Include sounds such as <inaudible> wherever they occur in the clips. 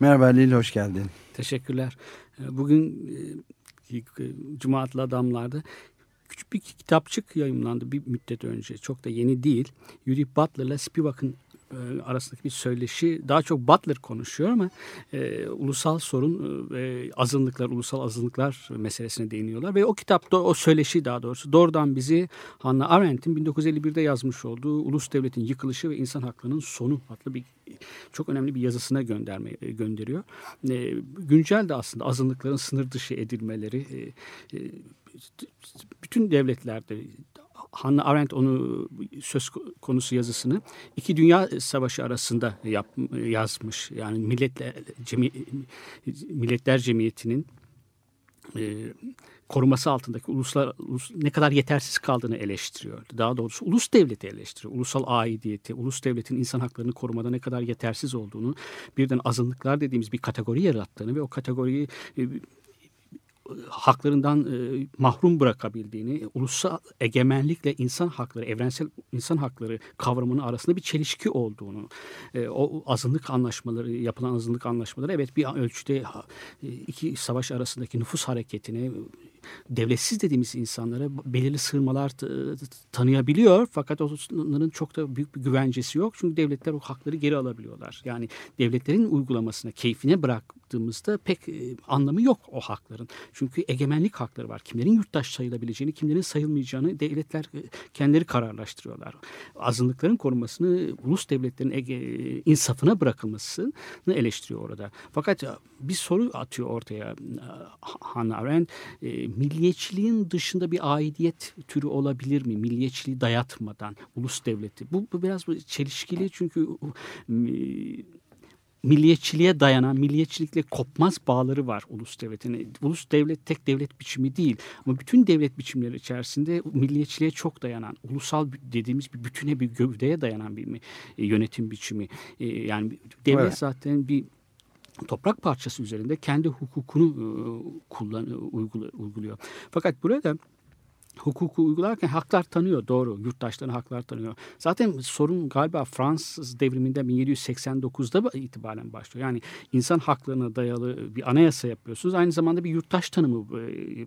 Merhaba Lil, hoş geldin. Teşekkürler. Ee, Bugün e, e, Cuma adlı adamlarda küçük bir kitapçık yayınlandı bir müddet önce. Çok da yeni değil. Judith Butler'la Spivak'ın arasındaki bir söyleşi daha çok Butler konuşuyor ama e, ulusal sorun e, azınlıklar, ulusal azınlıklar meselesine değiniyorlar ve o kitapta o söyleşi daha doğrusu doğrudan bizi Hannah Arendt'in 1951'de yazmış olduğu Ulus Devletin Yıkılışı ve İnsan Haklarının Sonu adlı bir çok önemli bir yazısına gönderme e, gönderiyor. E, güncel de aslında azınlıkların sınır dışı edilmeleri e, e, bütün devletlerde Hannah Arendt onu söz konusu yazısını iki dünya savaşı arasında yap, yazmış. Yani milletler, cemi, milletler cemiyetinin e, koruması altındaki uluslar ulus, ne kadar yetersiz kaldığını eleştiriyor. Daha doğrusu ulus devleti eleştiriyor. Ulusal aidiyeti, ulus devletin insan haklarını korumada ne kadar yetersiz olduğunu, birden azınlıklar dediğimiz bir kategori yarattığını ve o kategoriyi e, haklarından e, mahrum bırakabildiğini, ulusal egemenlikle insan hakları, evrensel insan hakları kavramının arasında bir çelişki olduğunu, e, o azınlık anlaşmaları, yapılan azınlık anlaşmaları evet bir ölçüde e, iki savaş arasındaki nüfus hareketine devletsiz dediğimiz insanlara belirli sığınmalar tanıyabiliyor fakat onların çok da büyük bir güvencesi yok. Çünkü devletler o hakları geri alabiliyorlar. Yani devletlerin uygulamasına, keyfine bıraktığımızda pek e, anlamı yok o hakların. Çünkü egemenlik hakları var. Kimlerin yurttaş sayılabileceğini, kimlerin sayılmayacağını devletler e, kendileri kararlaştırıyorlar. Azınlıkların korunmasını ulus devletlerin ege, insafına bırakılmasını eleştiriyor orada. Fakat bir soru atıyor ortaya Hannah Arendt milliyetçiliğin dışında bir aidiyet türü olabilir mi? Milliyetçiliği dayatmadan ulus devleti. Bu, bu biraz çelişkili çünkü milliyetçiliğe dayanan, milliyetçilikle kopmaz bağları var ulus devletin. Ulus devlet tek devlet biçimi değil ama bütün devlet biçimleri içerisinde milliyetçiliğe çok dayanan, ulusal dediğimiz bir bütüne, bir gövdeye dayanan bir yönetim biçimi. Yani devlet evet. zaten bir toprak parçası üzerinde kendi hukukunu e, kullan, uyguluyor. Fakat burada hukuku uygularken haklar tanıyor doğru. Yurttaşların haklar tanıyor. Zaten sorun galiba Fransız devriminde 1789'da itibaren başlıyor. Yani insan haklarına dayalı bir anayasa yapıyorsunuz. Aynı zamanda bir yurttaş tanımı e,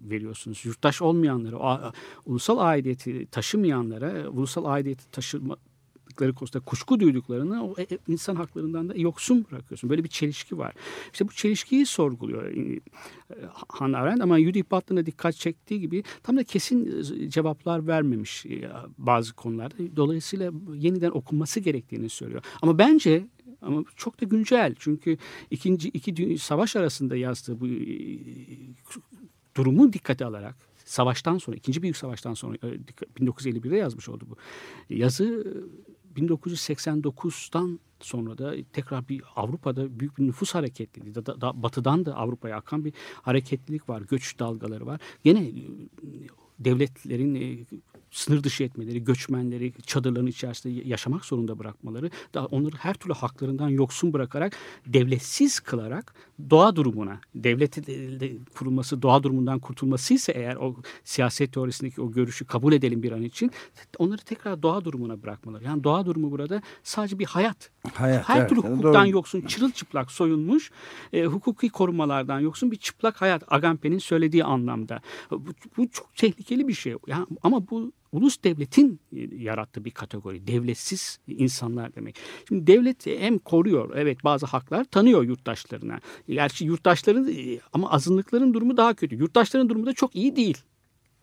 veriyorsunuz. Yurttaş olmayanlara, ulusal aidiyeti taşımayanlara, ulusal aidiyeti taşıma, yaptıkları konusunda kuşku duyduklarını o e, e, insan haklarından da yoksun bırakıyorsun. Böyle bir çelişki var. İşte bu çelişkiyi sorguluyor e, Hannah Arendt ama Judith Butler'ın dikkat çektiği gibi tam da kesin cevaplar vermemiş bazı konularda. Dolayısıyla yeniden okunması gerektiğini söylüyor. Ama bence ama çok da güncel çünkü ikinci iki savaş arasında yazdığı bu durumu dikkate alarak savaştan sonra, ikinci büyük savaştan sonra 1951'de yazmış oldu bu yazı 1989'dan sonra da tekrar bir Avrupa'da büyük bir nüfus hareketliliği, da, da, batıdan da Avrupa'ya akan bir hareketlilik var, göç dalgaları var. Gene devletlerin e, sınır dışı etmeleri, göçmenleri çadırların içerisinde yaşamak zorunda bırakmaları, da onları her türlü haklarından yoksun bırakarak, devletsiz kılarak doğa durumuna, devlet kurulması doğa durumundan kurtulması ise eğer o siyaset teorisindeki o görüşü kabul edelim bir an için, onları tekrar doğa durumuna bırakmaları. Yani doğa durumu burada sadece bir hayat. hayat her evet, türlü hukuktan doğru. yoksun, çırılçıplak soyulmuş, e, hukuki korumalardan yoksun bir çıplak hayat Agamben'in söylediği anlamda. Bu, bu çok tehlikeli bir şey. Yani, ama bu ulus devletin e, yarattığı bir kategori. Devletsiz insanlar demek. Şimdi devlet hem koruyor, evet bazı haklar tanıyor yurttaşlarına. Gerçi yurttaşların e, ama azınlıkların durumu daha kötü. Yurttaşların durumu da çok iyi değil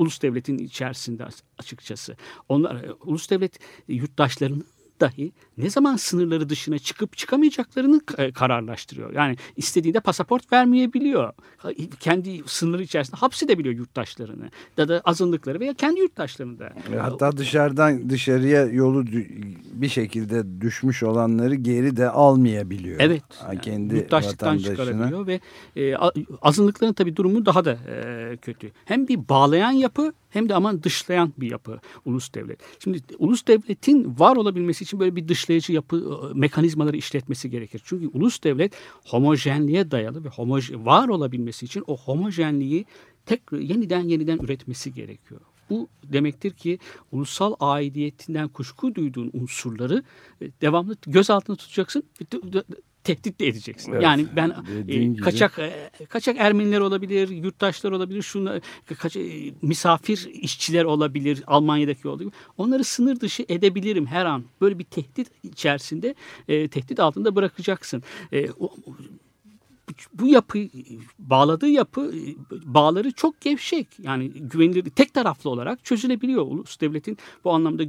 ulus devletin içerisinde açıkçası. Onlar e, ulus devlet yurttaşların dahi ne zaman sınırları dışına çıkıp çıkamayacaklarını e, kararlaştırıyor. Yani istediğinde pasaport vermeyebiliyor. Kendi sınırları içerisinde hapsedebiliyor yurttaşlarını ya da azınlıkları veya kendi yurttaşlarını da. Hatta dışarıdan dışarıya yolu bir şekilde düşmüş olanları geri de almayabiliyor. Evet. Kendi yurttaşlıktan çıkarabiliyor ve e, azınlıkların tabii durumu daha da e, kötü. Hem bir bağlayan yapı hem de aman dışlayan bir yapı ulus devlet. Şimdi ulus devletin var olabilmesi için böyle bir dışlayıcı yapı e, mekanizmaları işletmesi gerekir. Çünkü ulus devlet homojenliğe dayalı ve homojen, var olabilmesi için o homojenliği tek yeniden yeniden üretmesi gerekiyor. Bu demektir ki ulusal aidiyetinden kuşku duyduğun unsurları e, devamlı göz altında tutacaksın tehdit de edeceksin. Evet, yani ben e, kaçak e, kaçak Ermeniler olabilir, yurttaşlar olabilir, şunlar kaç, e, misafir işçiler olabilir, Almanya'daki olduğu gibi. Onları sınır dışı edebilirim her an. Böyle bir tehdit içerisinde e, tehdit altında bırakacaksın. E, o, bu yapı bağladığı yapı bağları çok gevşek. Yani güvenilir tek taraflı olarak çözülebiliyor. Ulus devletin bu anlamda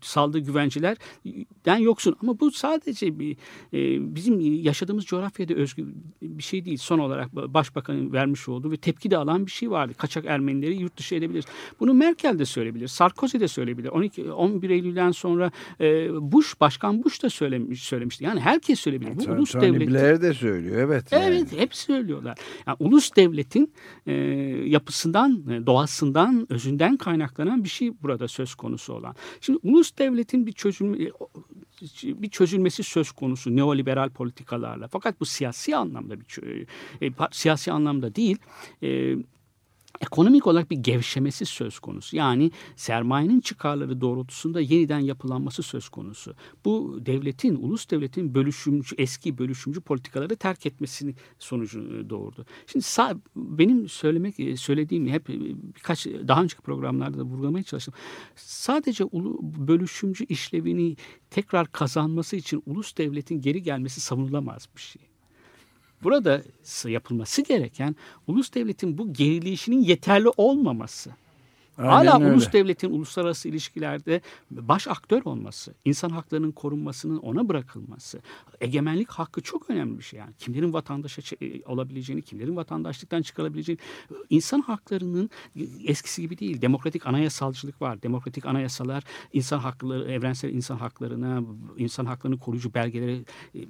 saldığı güvencelerden yoksun. Ama bu sadece bir e, bizim yaşadığımız coğrafyada özgü bir şey değil. Son olarak başbakanın vermiş olduğu ve tepki de alan bir şey vardı. Kaçak Ermenileri yurt dışı edebiliriz. Bunu Merkel de söyleyebilir. Sarkozy de söyleyebilir. 12 11 Eylül'den sonra e, Bush, Başkan Bush da söylemiş söylemişti. Yani herkes söyleyebilir. Bu Tony, ulus devleti. Blair de söylüyor. Evet. Evet. Yani. Evet hep söylüyorlar. Yani ulus devletin e, yapısından, e, doğasından, özünden kaynaklanan bir şey burada söz konusu olan. Şimdi ulus devletin bir çözüm e, bir çözülmesi söz konusu neoliberal politikalarla. Fakat bu siyasi anlamda bir e, siyasi anlamda değil. E, ekonomik olarak bir gevşemesi söz konusu. Yani sermayenin çıkarları doğrultusunda yeniden yapılanması söz konusu. Bu devletin, ulus devletin bölüşümcü, eski bölüşümcü politikaları terk etmesini sonucu doğurdu. Şimdi sağ, benim söylemek söylediğim hep birkaç daha önceki programlarda da vurgulamaya çalıştım. Sadece ulu, bölüşümcü işlevini tekrar kazanması için ulus devletin geri gelmesi savunulamaz bir şey. Burada yapılması gereken ulus devletin bu gerileyişinin yeterli olmaması. Aynen Hala öyle. ulus devletin uluslararası ilişkilerde baş aktör olması, insan haklarının korunmasının ona bırakılması, egemenlik hakkı çok önemli bir şey. Yani kimlerin vatandaşa e, olabileceğini, kimlerin vatandaşlıktan çıkarabileceğini, insan haklarının eskisi gibi değil. Demokratik anayasalcılık var. Demokratik anayasalar insan hakları, evrensel insan haklarına, insan haklarını koruyucu belgelere e,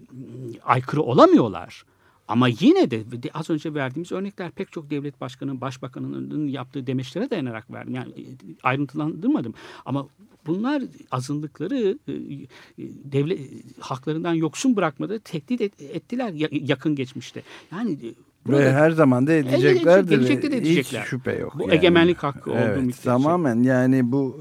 aykırı olamıyorlar. Ama yine de az önce verdiğimiz örnekler pek çok devlet başkanının, başbakanının yaptığı demeçlere dayanarak verdim. Yani e, ayrıntılandırmadım. Ama bunlar azınlıkları e, e, devlet haklarından yoksun bırakmadı, tehdit ettiler yakın geçmişte. Yani Burada, Ve her zaman da edeceklerdir. Gelecekte de edecekler. Hiç şüphe yok. Bu yani. egemenlik hakkı evet, olduğu müddetçe. Tamamen yani bu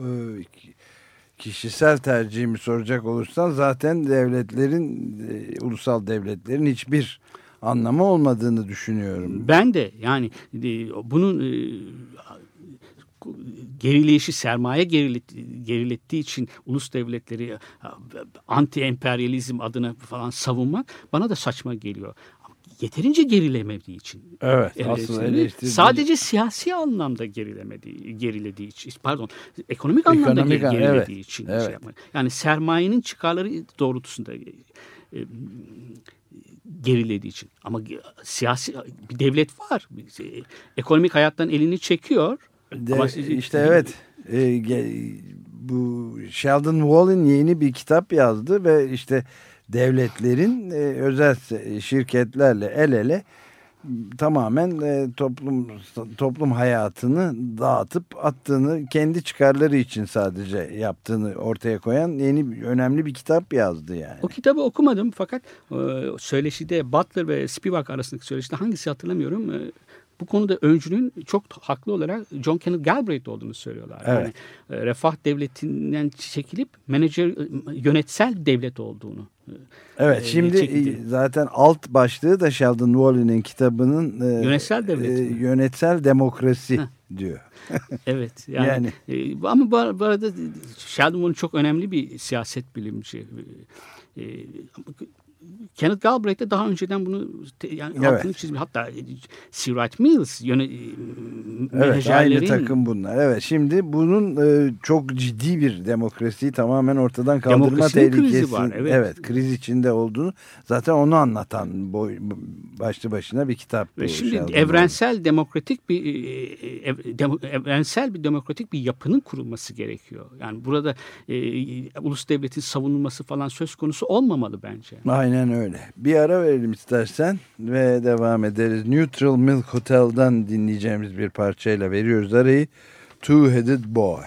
kişisel tercihimi soracak olursan zaten devletlerin, ulusal devletlerin hiçbir anlamı olmadığını düşünüyorum. Ben de yani e, bunun e, gerileyişi sermaye gerilettiği için ulus devletleri e, anti emperyalizm adına falan savunmak bana da saçma geliyor. Yeterince gerilemediği için. Evet aslında eleştirdiği... Sadece siyasi anlamda gerilemediği, gerilediği için pardon ekonomik anlamda ekonomik, gerilediği evet, için. Şey evet. Şey yapmak. Yani sermayenin çıkarları doğrultusunda gerilediği için. Ama siyasi bir devlet var. Ekonomik hayattan elini çekiyor. De, ama işte evet. E, bu Sheldon Wall'in yeni bir kitap yazdı ve işte devletlerin e, özel şirketlerle el ele tamamen e, toplum toplum hayatını dağıtıp attığını kendi çıkarları için sadece yaptığını ortaya koyan yeni önemli bir kitap yazdı yani. O kitabı okumadım fakat e, söyleşide Butler ve Spivak arasındaki söyleşide hangisi hatırlamıyorum. E, bu konuda öncünün çok haklı olarak John Kenneth Galbraith olduğunu söylüyorlar. Evet. Yani, e, refah devletinden çekilip menajer e, yönetsel devlet olduğunu. E, evet şimdi çekildi. zaten alt başlığı da Sheldon Wallen'in kitabının yönetsel devlet. E, yönetsel demokrasi Heh. diyor. <laughs> evet <laughs> yani, yani. E, ama bu, bu arada Sheldon Wallen çok önemli bir siyaset bilimci. E, Kenneth Galbraith de daha önceden bunu yani evet. altını çizmiş. Hatta e, C. Wright Mills yöne, e, evet, aynı takım bunlar. Evet şimdi bunun e, çok ciddi bir demokrasiyi tamamen ortadan kaldırma tehlikesi. var. Evet. evet kriz içinde olduğunu zaten onu anlatan boy, başlı başına bir kitap. Ve şimdi şey evrensel oldu. demokratik bir e, ev, dem, evrensel bir demokratik bir yapının kurulması gerekiyor. Yani burada e, ulus devletin savunulması falan söz konusu olmamalı bence. Aynen Aynen öyle. Bir ara verelim istersen ve devam ederiz. Neutral Milk Hotel'dan dinleyeceğimiz bir parçayla veriyoruz arayı. Two-Headed Boy.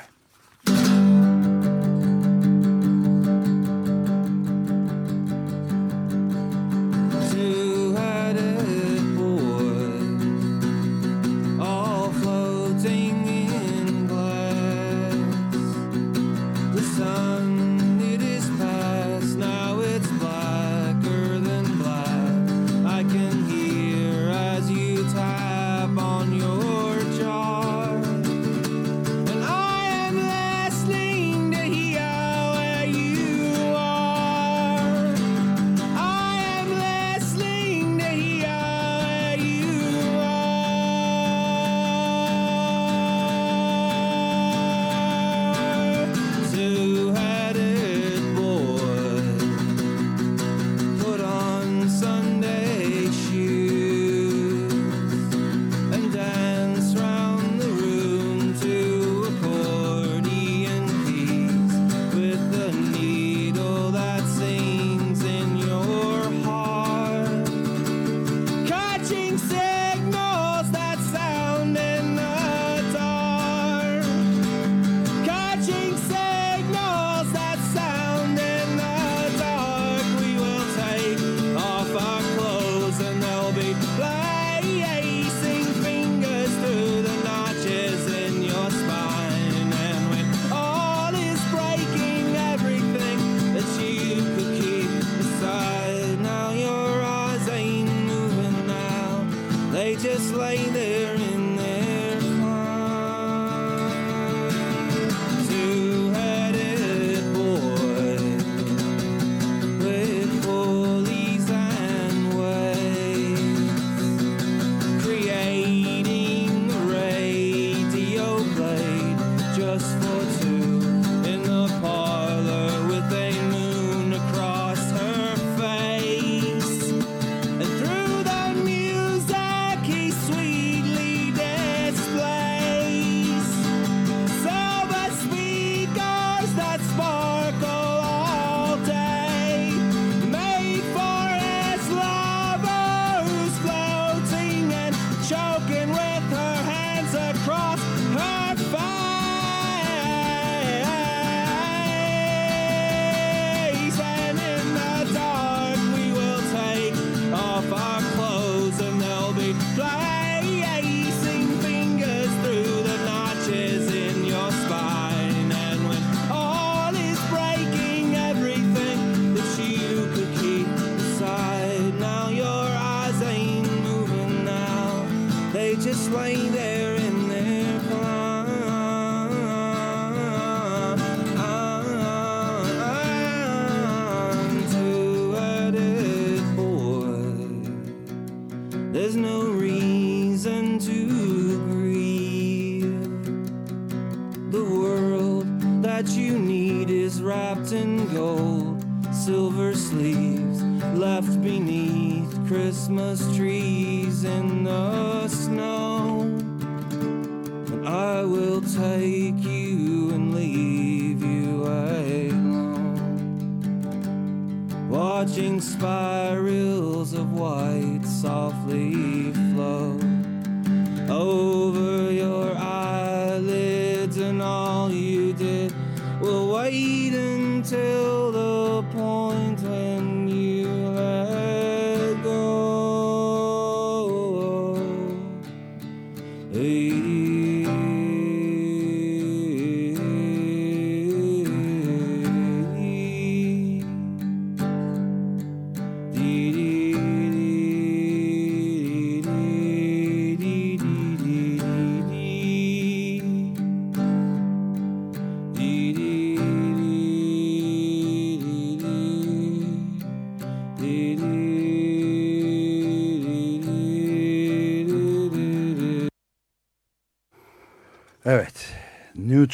Christmas trees and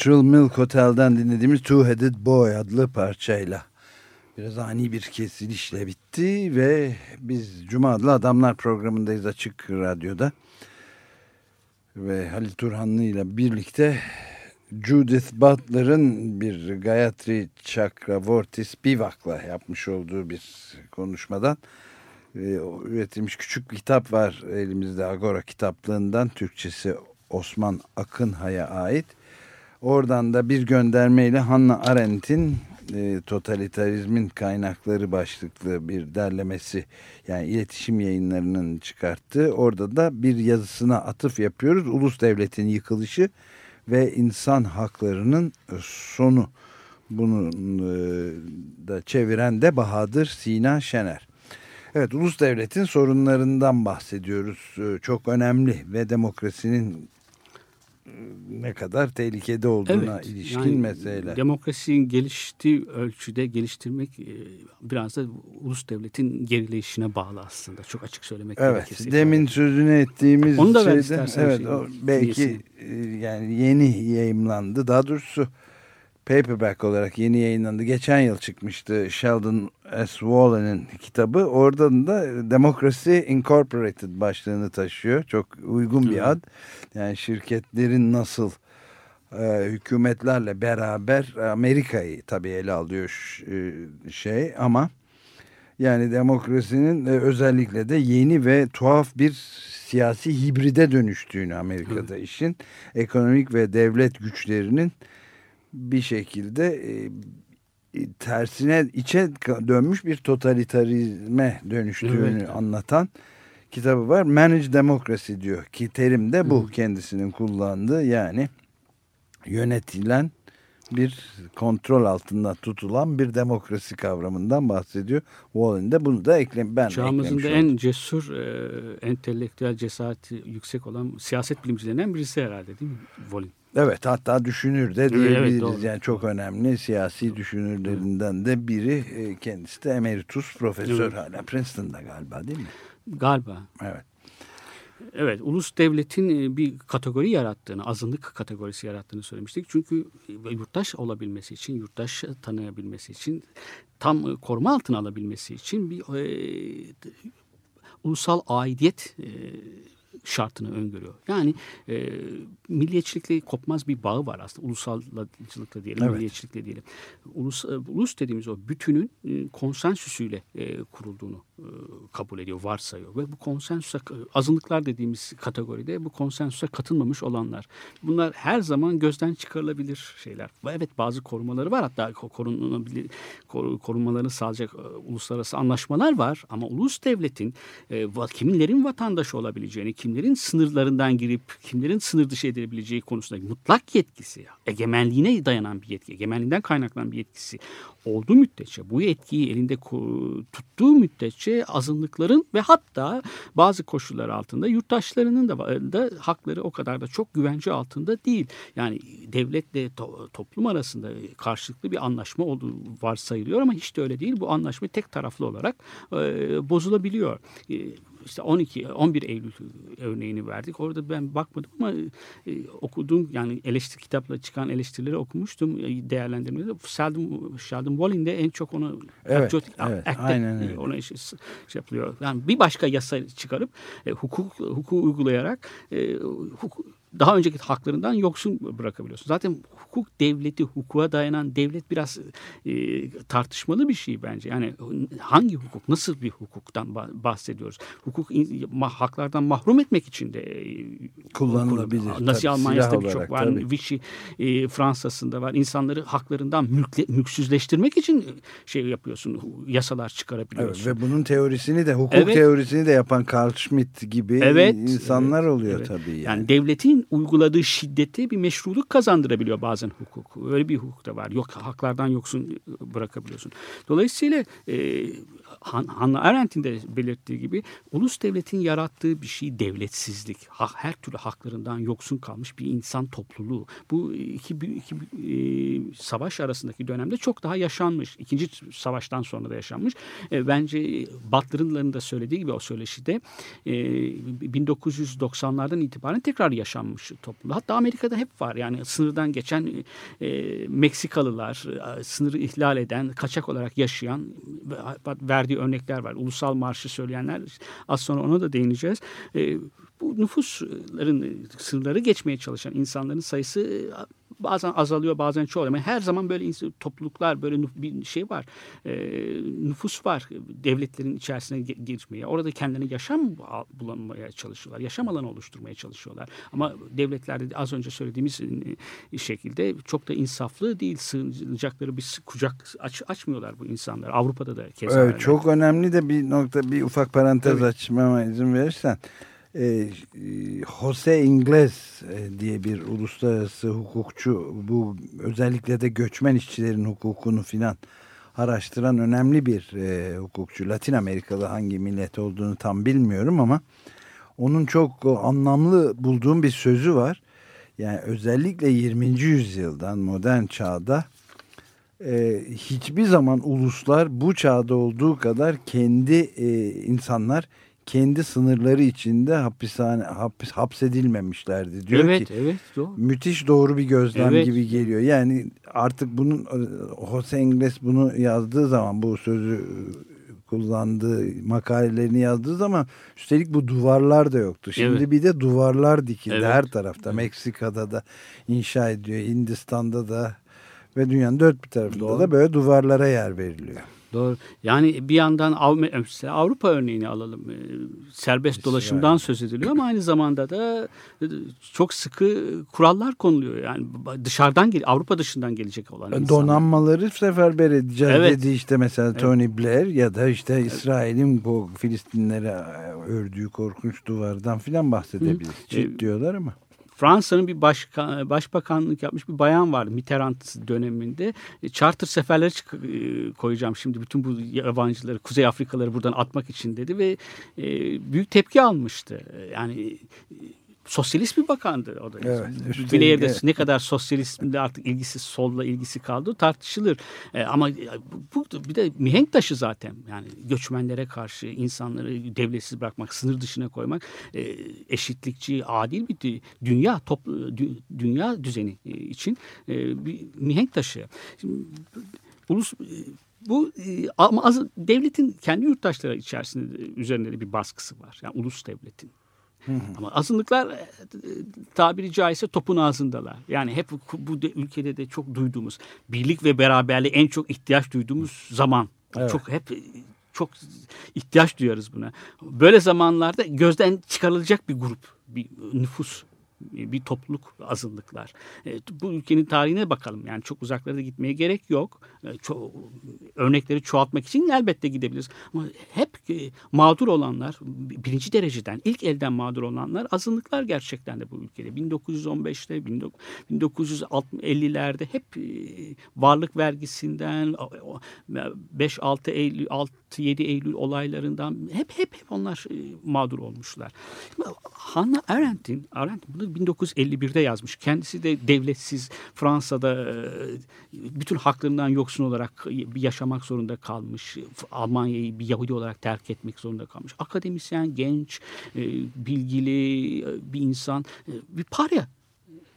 Neutral Milk Hotel'den dinlediğimiz Two Headed Boy adlı parçayla biraz ani bir kesilişle bitti ve biz Cuma adlı Adamlar programındayız Açık Radyo'da. Ve Halil Turhanlı ile birlikte Judith Butler'ın bir Gayatri Chakravorty Spivak'la yapmış olduğu bir konuşmadan e, üretilmiş küçük bir kitap var elimizde Agora kitaplığından Türkçesi Osman Akınhay'a ait. Oradan da bir göndermeyle Hannah Arendt'in e, Totalitarizmin Kaynakları başlıklı bir derlemesi yani iletişim yayınlarının çıkarttığı orada da bir yazısına atıf yapıyoruz. Ulus devletin yıkılışı ve insan haklarının sonu. Bunu e, da çeviren de Bahadır Sina Şener. Evet ulus devletin sorunlarından bahsediyoruz. E, Çok önemli ve demokrasinin ne kadar tehlikede olduğuna Evet, ilişkin yani meseleler. Demokrasinin geliştiği ölçüde geliştirmek e, biraz da ulus devletin gerileyişine bağlı aslında. Çok açık söylemek Evet, gerekirse. demin sözünü ettiğimiz Onu da ver şeyde, istersen evet, şey, o belki e, yani yeni yayımlandı. Daha doğrusu paperback olarak yeni yayınlandı. Geçen yıl çıkmıştı Sheldon S. Wallen'in kitabı. Oradan da Democracy Incorporated başlığını taşıyor. Çok uygun bir ad. Yani şirketlerin nasıl e, hükümetlerle beraber Amerika'yı tabii ele alıyor e, şey ama yani demokrasinin e, özellikle de yeni ve tuhaf bir siyasi hibride dönüştüğünü Amerika'da işin ekonomik ve devlet güçlerinin bir şekilde e, tersine içe dönmüş bir totalitarizme dönüştüğünü Evet. anlatan kitabı var. Manage Democracy diyor ki terim de bu kendisinin kullandığı yani yönetilen bir kontrol altında tutulan bir demokrasi kavramından bahsediyor. Wallen de bunu da eklem ben Çağımızın da en cesur, e, entelektüel cesareti yüksek olan siyaset bilimcilerinden birisi herhalde değil mi? Volin. Evet hatta düşünür de Evet, diyebiliriz. doğru. yani çok önemli siyasi düşünürlerinden de biri e, kendisi de emeritus profesör Evet. hala Princeton'da galiba değil mi? Galiba. Evet. Evet, ulus devletin e, bir kategori yarattığını, azınlık kategorisi yarattığını söylemiştik. Çünkü e, yurttaş olabilmesi için, yurttaş tanıyabilmesi için, tam e, koruma altına alabilmesi için bir e, ulusal aidiyet e, şartını öngörüyor. Yani e, milliyetçilikle kopmaz bir bağı var aslında. Ulusalcılıkla diyelim, Evet. milliyetçilikle diyelim. Ulus, e, ulus dediğimiz o bütünün e, konsensüsüyle e, kurulduğunu e, kabul ediyor, varsayıyor. Ve bu konsensüse, azınlıklar dediğimiz kategoride bu konsensüse katılmamış olanlar. Bunlar her zaman gözden çıkarılabilir şeyler. Ve Evet bazı korumaları var. Hatta ko- korunabilir, kor- korunmalarını sağlayacak e, uluslararası anlaşmalar var. Ama ulus devletin e, kimlerin vatandaşı olabileceğini, kimlerin sınırlarından girip kimlerin sınır dışı edilebileceği konusunda mutlak yetkisi, egemenliğine dayanan bir yetki, egemenliğinden kaynaklanan bir yetkisi olduğu müddetçe, bu yetkiyi elinde tuttuğu müddetçe azınlıkların ve hatta bazı koşullar altında yurttaşlarının da, da hakları o kadar da çok güvence altında değil. Yani devletle to- toplum arasında karşılıklı bir anlaşma olduğu varsayılıyor ama hiç de öyle değil. Bu anlaşma tek taraflı olarak e, bozulabiliyor. E, işte 12 11 Eylül örneğini verdik. Orada ben bakmadım ama e, okuduğum yani eleştiri kitapla çıkan eleştirileri okumuştum e, değerlendirmede. Sheldon, Sheldon Walling de en çok onu Evet, patriotic evet, aynen e, öyle. ona şey, şey yapılıyor. Yani bir başka yasa çıkarıp e, hukuk hukuku uygulayarak e, hukuk, daha önceki haklarından yoksun bırakabiliyorsun. Zaten hukuk devleti, hukuka dayanan devlet biraz e, tartışmalı bir şey bence. Yani hangi hukuk, nasıl bir hukuktan bah- bahsediyoruz? Hukuk haklardan mahrum etmek için de e, Kullanılabilir. Nazi silah birçok var. tabii. Vichy e, Fransa'sında var. İnsanları haklarından mülkle, mülksüzleştirmek için şey yapıyorsun. Yasalar Evet, çıkarabiliyorsun. ve bunun teorisini de hukuk Evet. teorisini de yapan Carl Schmitt gibi Evet, insanlar evet, oluyor evet. tabii. Yani. Yani devletin uyguladığı şiddete bir meşruluk kazandırabiliyor bazen hukuk. Öyle bir hukuk da var. Yok haklardan yoksun bırakabiliyorsun. Dolayısıyla e, Hannah Arendt'in de belirttiği gibi ulus devletin yarattığı bir şey devletsizlik. Ha- her türlü haklarından yoksun kalmış bir insan topluluğu. Bu iki, iki e, savaş arasındaki dönemde çok daha yaşanmış. İkinci savaştan sonra da yaşanmış. E, bence Butler'ın da söylediği gibi o söyleşide e, 1990'lardan itibaren tekrar yaşanmış topluluğu. Hatta Amerika'da hep var. Yani sınırdan geçen e, Meksikalılar, e, sınırı ihlal eden, kaçak olarak yaşayan ve verdiği örnekler var. Ulusal marşı söyleyenler az sonra ona da değineceğiz. E, bu nüfusların sınırları geçmeye çalışan insanların sayısı e, bazen azalıyor bazen çoğalıyor. Ama her zaman böyle topluluklar böyle bir şey var. E, nüfus var devletlerin içerisine girmeye. Orada kendilerine yaşam bulamaya çalışıyorlar. Yaşam alanı oluşturmaya çalışıyorlar. Ama devletlerde de az önce söylediğimiz e, şekilde çok da insaflı değil. Sığınacakları bir kucak aç, açmıyorlar bu insanlar. Avrupa'da da keza. Evet, çok önemli de bir nokta bir ufak parantez Tabii. açmama izin verirsen. E, Jose Ingles e, diye bir uluslararası hukukçu bu özellikle de göçmen işçilerin hukukunu filan araştıran önemli bir e, hukukçu. Latin Amerikalı hangi millet olduğunu tam bilmiyorum ama onun çok o, anlamlı bulduğum bir sözü var. Yani özellikle 20. yüzyıldan modern çağda e, hiçbir zaman uluslar bu çağda olduğu kadar kendi e, insanlar kendi sınırları içinde hapishane hapis, hapsedilmemişlerdi diyor evet, ki evet doğru. müthiş doğru bir gözlem Evet. gibi geliyor. Yani artık bunun e, Jose Ingles bunu yazdığı zaman bu sözü e, kullandığı makalelerini yazdığı zaman üstelik bu duvarlar da yoktu. Şimdi Evet. bir de duvarlar dikildi Evet. her tarafta. Meksika'da da inşa ediyor. Hindistan'da da ve dünyanın dört bir tarafında Doğru. da böyle duvarlara yer veriliyor. Doğru. Yani bir yandan Avrupa örneğini alalım. Ee, Serbest dolaşımdan söz ediliyor ama aynı zamanda da e, çok sıkı kurallar konuluyor. Yani dışarıdan Avrupa dışından gelecek olan insanlar. Donanmaları seferber edeceğiz Evet. dedi işte mesela Tony Blair ya da işte İsrail'in bu Filistinlere ördüğü korkunç duvardan filan bahsedebiliriz. Çit diyorlar ama. Fransa'nın bir başka, başbakanlık yapmış bir bayan var Mitterrand döneminde. E, Charter seferleri e, koyacağım şimdi bütün bu yabancıları, Kuzey Afrikaları buradan atmak için dedi ve e, büyük tepki almıştı. Yani sosyalist bir bakandı o da. Evet, Blair'de evet. ne kadar sosyalizmde artık ilgisi solla ilgisi kaldı tartışılır. E, ama bu, bu bir de mihenk taşı zaten. Yani göçmenlere karşı insanları devletsiz bırakmak, sınır dışına koymak e, eşitlikçi, adil bir dü- dünya toplu dü- dünya düzeni e, için e, bir mihenk taşı. Şimdi, ulus e, bu e, ama az, devletin kendi yurttaşları içerisinde de- üzerinde de bir baskısı var. Yani ulus devletin. Ama azınlıklar e, tabiri caizse topun ağzındalar. Yani hep bu de, ülkede de çok duyduğumuz birlik ve beraberliğe en çok ihtiyaç duyduğumuz zaman. Evet. Çok hep e, çok ihtiyaç duyarız buna. Böyle zamanlarda gözden çıkarılacak bir grup, bir nüfus bir topluluk azınlıklar. E, bu ülkenin tarihine bakalım. Yani çok uzaklara da gitmeye gerek yok. E, ço- örnekleri çoğaltmak için elbette gidebiliriz. Ama hep e, mağdur olanlar, birinci dereceden, ilk elden mağdur olanlar azınlıklar gerçekten de bu ülkede. 1915'te, 1950'lerde hep e, varlık vergisinden, 5-6 Eylül, 6-7 Eylül olaylarından hep hep hep onlar e, mağdur olmuşlar. Hannah Arendt'in, Arendt bunu 1951'de yazmış. Kendisi de devletsiz Fransa'da e, bütün haklarından yoksun olarak yaşamak zorunda kalmış. Almanya'yı bir Yahudi olarak terk etmek zorunda kalmış. Akademisyen, genç, e, bilgili bir insan, bir parya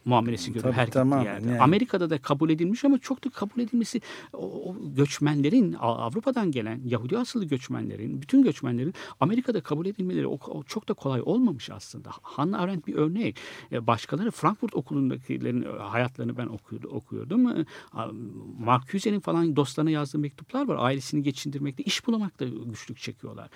muamelesi görüyor Tabii, her tamam. yerde. Yani- Amerika'da da kabul edilmiş ama çok da kabul edilmesi o, o göçmenlerin Av- Avrupa'dan gelen Yahudi asıllı göçmenlerin, bütün göçmenlerin Amerika'da kabul edilmeleri o, o çok da kolay olmamış aslında. Hannah Arendt bir örnek. E, Başkaları Frankfurt okulundakilerin e, hayatlarını ben okuyordu, okuyordum. E, Marcuse'nin falan dostlarına yazdığı mektuplar var. Ailesini geçindirmekte, iş bulamakta güçlük çekiyorlar.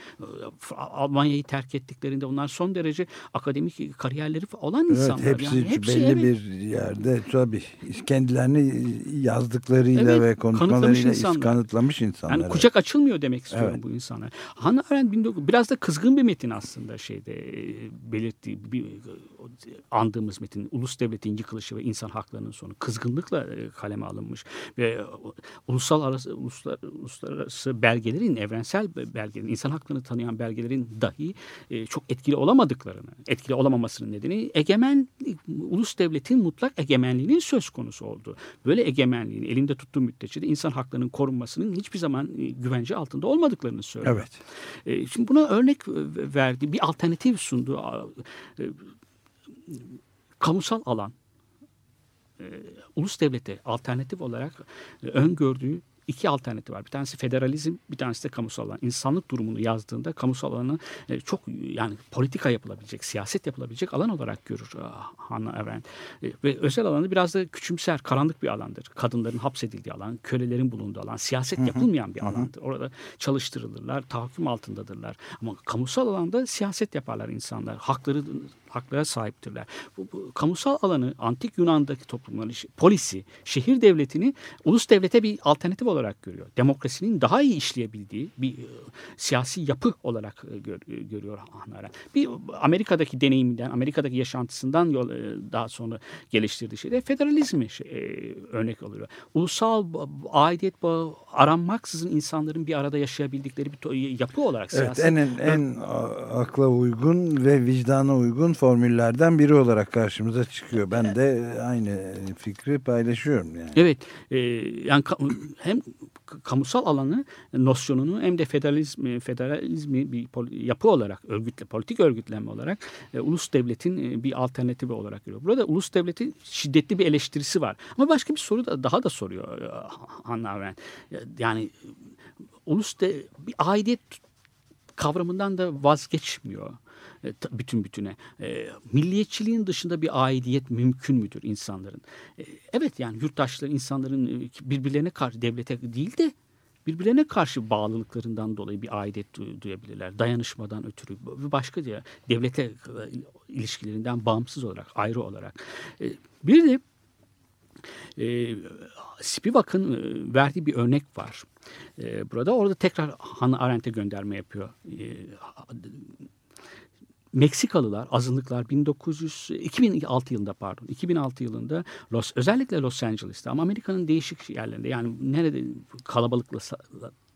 Almanya'yı terk ettiklerinde onlar son derece akademik kariyerleri olan Evet, insanlar. hepsi yani belli bir bir yerde tabii kendilerini yazdıklarıyla Evet, ve konuşmalarıyla insanlar. kanıtlamış insanlar. Yani kucak açılmıyor demek istiyorum Evet. bu insana. Hannah Arendt 19 biraz da kızgın bir metin aslında şeyde e, belirttiği bir andığımız metin ulus devletin yıkılışı ve insan haklarının sonu kızgınlıkla e, kaleme alınmış ve e, ulusal arası uluslar, uluslararası belgelerin evrensel belgelerin insan haklarını tanıyan belgelerin dahi çok etkili olamadıklarını etkili olamamasının nedeni egemen ulus devletin mutlak egemenliğinin söz konusu oldu. Böyle egemenliğin elinde tuttuğu müddetçe de insan haklarının korunmasının hiçbir zaman e, güvence altında olmadıklarını söylüyor. Evet. E, Şimdi buna örnek e, verdi, bir alternatif sundu. Kamusal alan, ulus devlete alternatif olarak öngördüğü iki alternatif var. Bir tanesi federalizm, bir tanesi de kamusal alan. İnsanlık durumunu yazdığında kamusal alanı e, çok yani politika yapılabilecek, siyaset yapılabilecek alan olarak görür e, Hannah Arendt. E, Ve özel alanı biraz da küçümser, karanlık bir alandır. Kadınların hapsedildiği alan, kölelerin bulunduğu alan, siyaset yapılmayan bir alandır. Orada çalıştırılırlar, tahakküm altındadırlar. Ama kamusal alanda siyaset yaparlar insanlar. Hakları haklara sahiptirler. Bu, bu kamusal alanı antik Yunan'daki toplumların polisi, şehir devletini ulus devlete bir alternatif olarak görüyor. Demokrasinin daha iyi işleyebildiği bir e, siyasi yapı olarak e, gör- e, görüyor Hannah Arendt. Bir Amerika'daki deneyiminden, Amerika'daki yaşantısından yol, e, daha sonra geliştirdiği şey de federalizmi şey, e, örnek alıyor. Ulusal aidiyet bağı aranmaksızın insanların bir arada yaşayabildikleri bir yapı olarak Evet siyaset en en, en a- akla uygun ve vicdana uygun formüllerden biri olarak karşımıza çıkıyor. Ben de aynı fikri paylaşıyorum yani. Evet, e, yani hem kamusal alanı nosyonunu hem de federalizmi, federalizmi bir yapı olarak örgütle politik örgütlenme olarak e, ulus devletin e, bir alternatifi olarak görüyor. Burada ulus devletin şiddetli bir eleştirisi var. Ama başka bir soru da daha da soruyor e, Hannah Arendt. Yani e, ulus de bir aidiyet kavramından da vazgeçmiyor e, bütün bütüne. E, milliyetçiliğin dışında bir aidiyet mümkün müdür insanların? E, evet yani yurttaşların, insanların birbirlerine karşı devlete değil de birbirlerine karşı bağlılıklarından dolayı bir aidiyet du- duyabilirler. Dayanışmadan ötürü başka diye devlete ilişkilerinden bağımsız olarak, ayrı olarak. Bir de e, Spivak'ın verdiği bir örnek var. E, burada orada tekrar Hannah Arendt'e gönderme yapıyor. E, Meksikalılar, azınlıklar 1900 2006 yılında pardon 2006 yılında Los özellikle Los Angeles'ta ama Amerika'nın değişik yerlerinde yani nerede kalabalıkla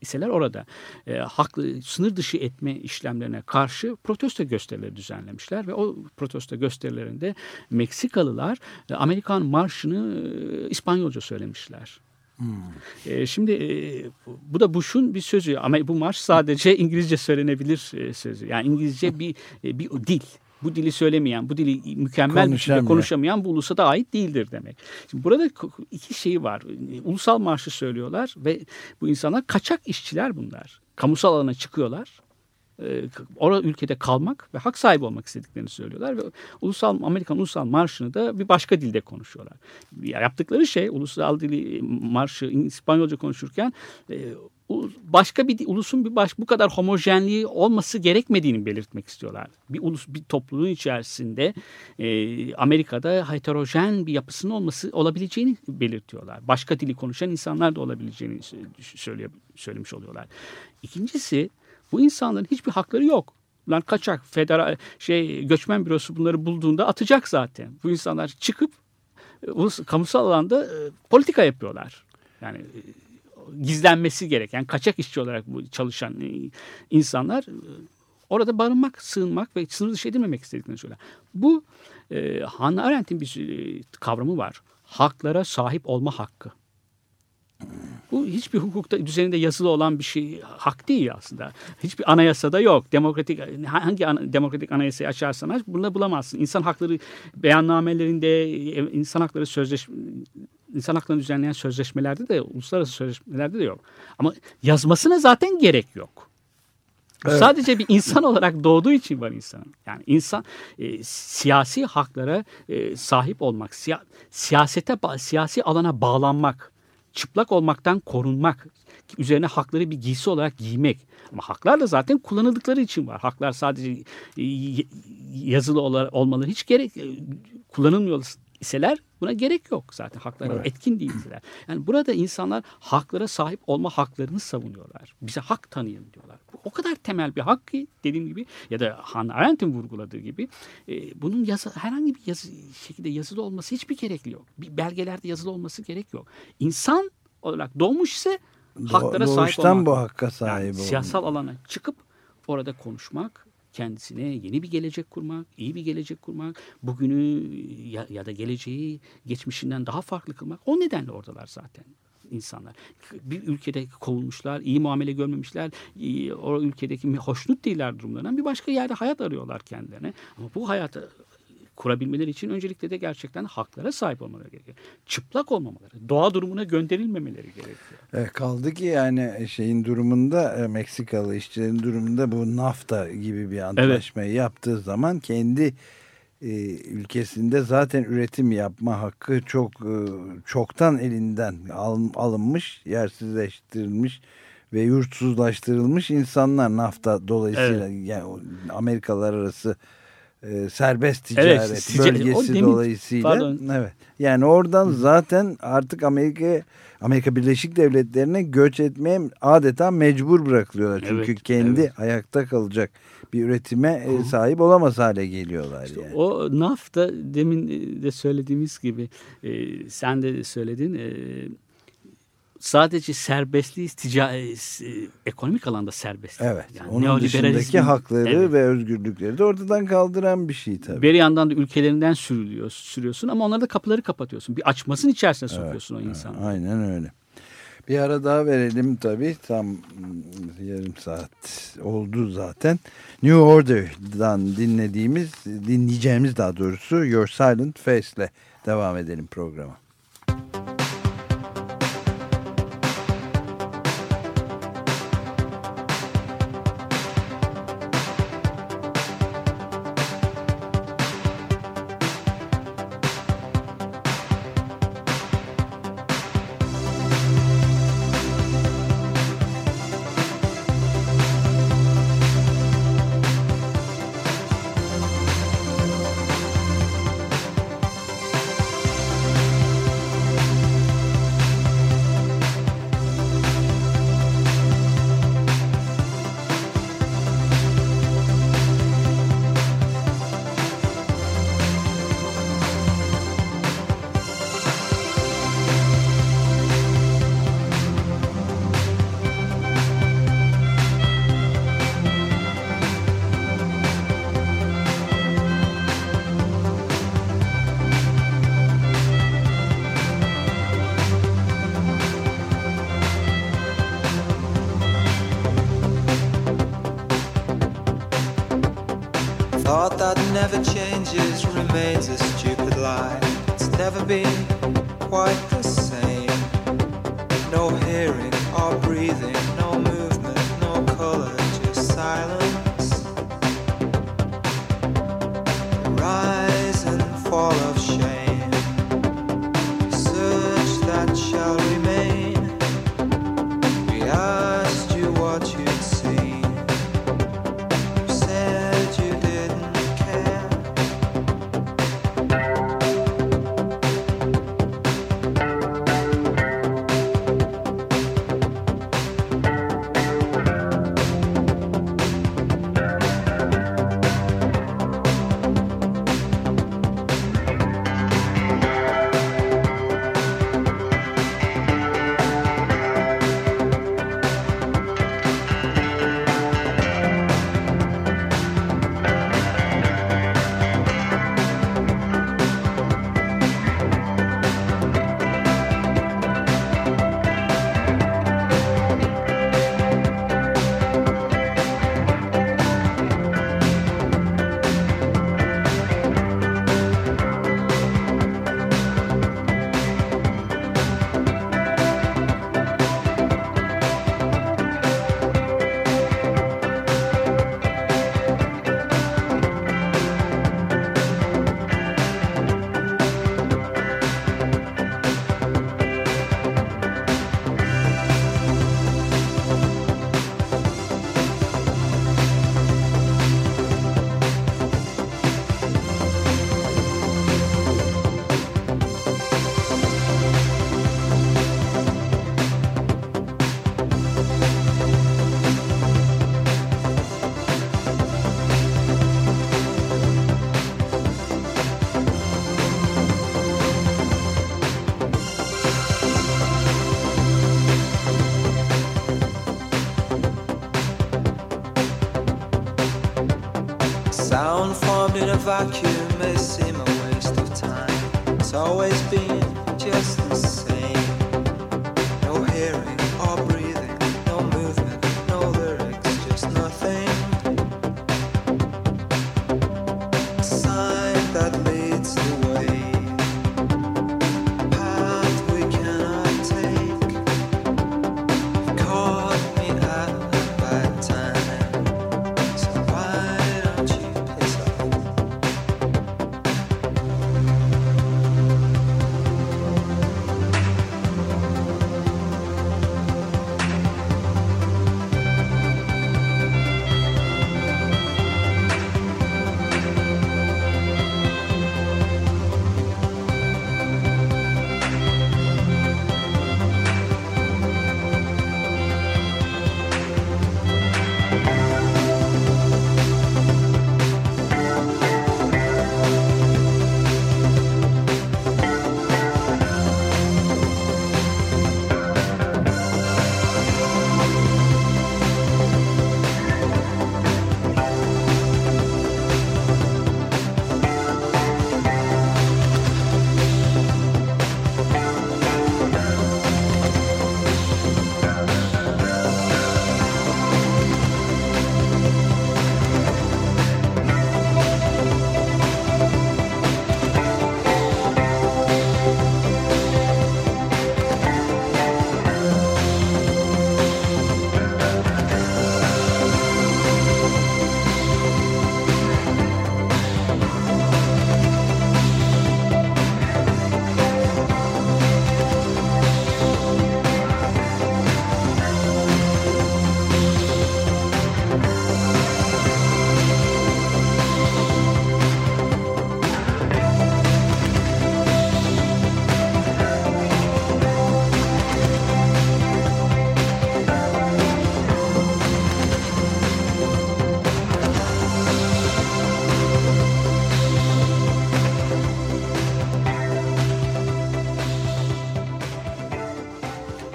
iseler orada e, haklı sınır dışı etme işlemlerine karşı protesto gösterileri düzenlemişler ve o protesto gösterilerinde Meksikalılar e, Amerikan marşını e, İspanyolca söylemişler. E, şimdi e, bu da Bush'un bir sözü ama bu marş sadece <laughs> İngilizce söylenebilir e, sözü. Yani İngilizce bir e, bir dil. Bu dili söylemeyen, bu dili mükemmel bir şekilde konuşamayan bu ulusa da ait değildir demek. Şimdi burada iki şey var. Ulusal marşı söylüyorlar ve bu insanlar kaçak işçiler bunlar. Kamusal alana çıkıyorlar. E, Orada ülkede kalmak ve hak sahibi olmak istediklerini söylüyorlar ve ulusal Amerikan ulusal marşını da bir başka dilde konuşuyorlar. Yaptıkları şey ulusal dili marşı İspanyolca konuşurken e, başka bir ulusun bir baş bu kadar homojenliği olması gerekmediğini belirtmek istiyorlar. Bir ulus bir topluluğun içerisinde e, Amerika'da heterojen bir yapısının olması olabileceğini belirtiyorlar. Başka dili konuşan insanlar da olabileceğini sö- söylüyor, söylemiş oluyorlar. İkincisi bu insanların hiçbir hakları yok. Bunlar kaçak, federal şey göçmen bürosu bunları bulduğunda atacak zaten. Bu insanlar çıkıp e, kamusal alanda e, politika yapıyorlar. Yani e, gizlenmesi gereken kaçak işçi olarak bu çalışan insanlar orada barınmak, sığınmak ve sınır dışı edilmemek istediklerini söyler. Bu e, Hannah Arendt'in bir kavramı var. Haklara sahip olma hakkı. Bu hiçbir hukukta düzeninde yazılı olan bir şey hak değil aslında. Hiçbir anayasada yok. Demokratik hangi ana- demokratik anayasayı açarsan aç bunu bulamazsın. İnsan hakları beyannamelerinde e, insan hakları sözleşme insan haklarını düzenleyen sözleşmelerde de uluslararası sözleşmelerde de yok. Ama yazmasına zaten gerek yok. Evet. Sadece bir insan olarak doğduğu için var insanın. Yani insan e, siyasi haklara e, sahip olmak, siya- siyasete siyasi alana bağlanmak, çıplak olmaktan korunmak, üzerine hakları bir giysi olarak giymek. Ama haklar da zaten kullanıldıkları için var. Haklar sadece e, yazılı ola- olmaları hiç gerek e, kullanılmıyor iseler buna gerek yok zaten haklara etkin değilseler. Yani burada insanlar haklara sahip olma haklarını savunuyorlar. Bize hak tanıyın diyorlar. Bu o kadar temel bir hak ki dediğim gibi ya da Hannah Arendt'in vurguladığı gibi e, bunun yazı, herhangi bir yazı, şekilde yazılı olması hiçbir gerekli yok. Bir belgelerde yazılı olması gerek yok. İnsan olarak doğmuş ise haklara sahip Doğuştan olmak. bu hakka Yani sahip olmak. siyasal alana çıkıp orada konuşmak, kendisine yeni bir gelecek kurmak, iyi bir gelecek kurmak, bugünü ya, ya da geleceği geçmişinden daha farklı kılmak. O nedenle oradalar zaten insanlar. Bir ülkede kovulmuşlar, iyi muamele görmemişler, iyi- o ülkedeki hoşnut değiller durumlarından bir başka yerde hayat arıyorlar kendilerine. Ama bu hayatı kurabilmeleri için öncelikle de gerçekten haklara sahip olmaları gerekiyor. Çıplak olmamaları, doğa durumuna gönderilmemeleri gerekiyor. E, kaldı ki yani şeyin durumunda e, Meksikalı işçilerin durumunda bu NAFTA gibi bir antlaşmayı yaptığı zaman kendi e, ülkesinde zaten üretim yapma hakkı çok e, çoktan elinden al- alınmış, yersizleştirilmiş ve yurtsuzlaştırılmış insanlar NAFTA dolayısıyla yani o Amerikalar arası e, serbest ticaret tica- o bölgesi dolayısıyla pardon. evet. Yani oradan zaten artık Amerika Amerika Birleşik Devletleri'ne göç etmeye adeta mecbur bırakılıyorlar. Çünkü Evet, kendi evet. ayakta kalacak bir üretime e, sahip olamaz hale geliyorlar İşte yani. O NAFTA demin de söylediğimiz gibi e, sen de söyledin e, sadece serbestliği tica, e, e, ekonomik alanda serbest. Evet. Yani onun dışındaki hakları Evet. ve özgürlükleri de ortadan kaldıran bir şey tabii. Bir yandan da ülkelerinden sürülüyor, sürüyorsun ama onlara da kapıları kapatıyorsun. Bir açmasın içerisine sokuyorsun o insanları. Aynen öyle. Bir ara daha verelim tabii. Tam yarım saat oldu zaten. New Order'dan dinlediğimiz, dinleyeceğimiz daha doğrusu Your Silent Face'le devam edelim programa. be quite the a vacuum may seem a waste of time. It's always been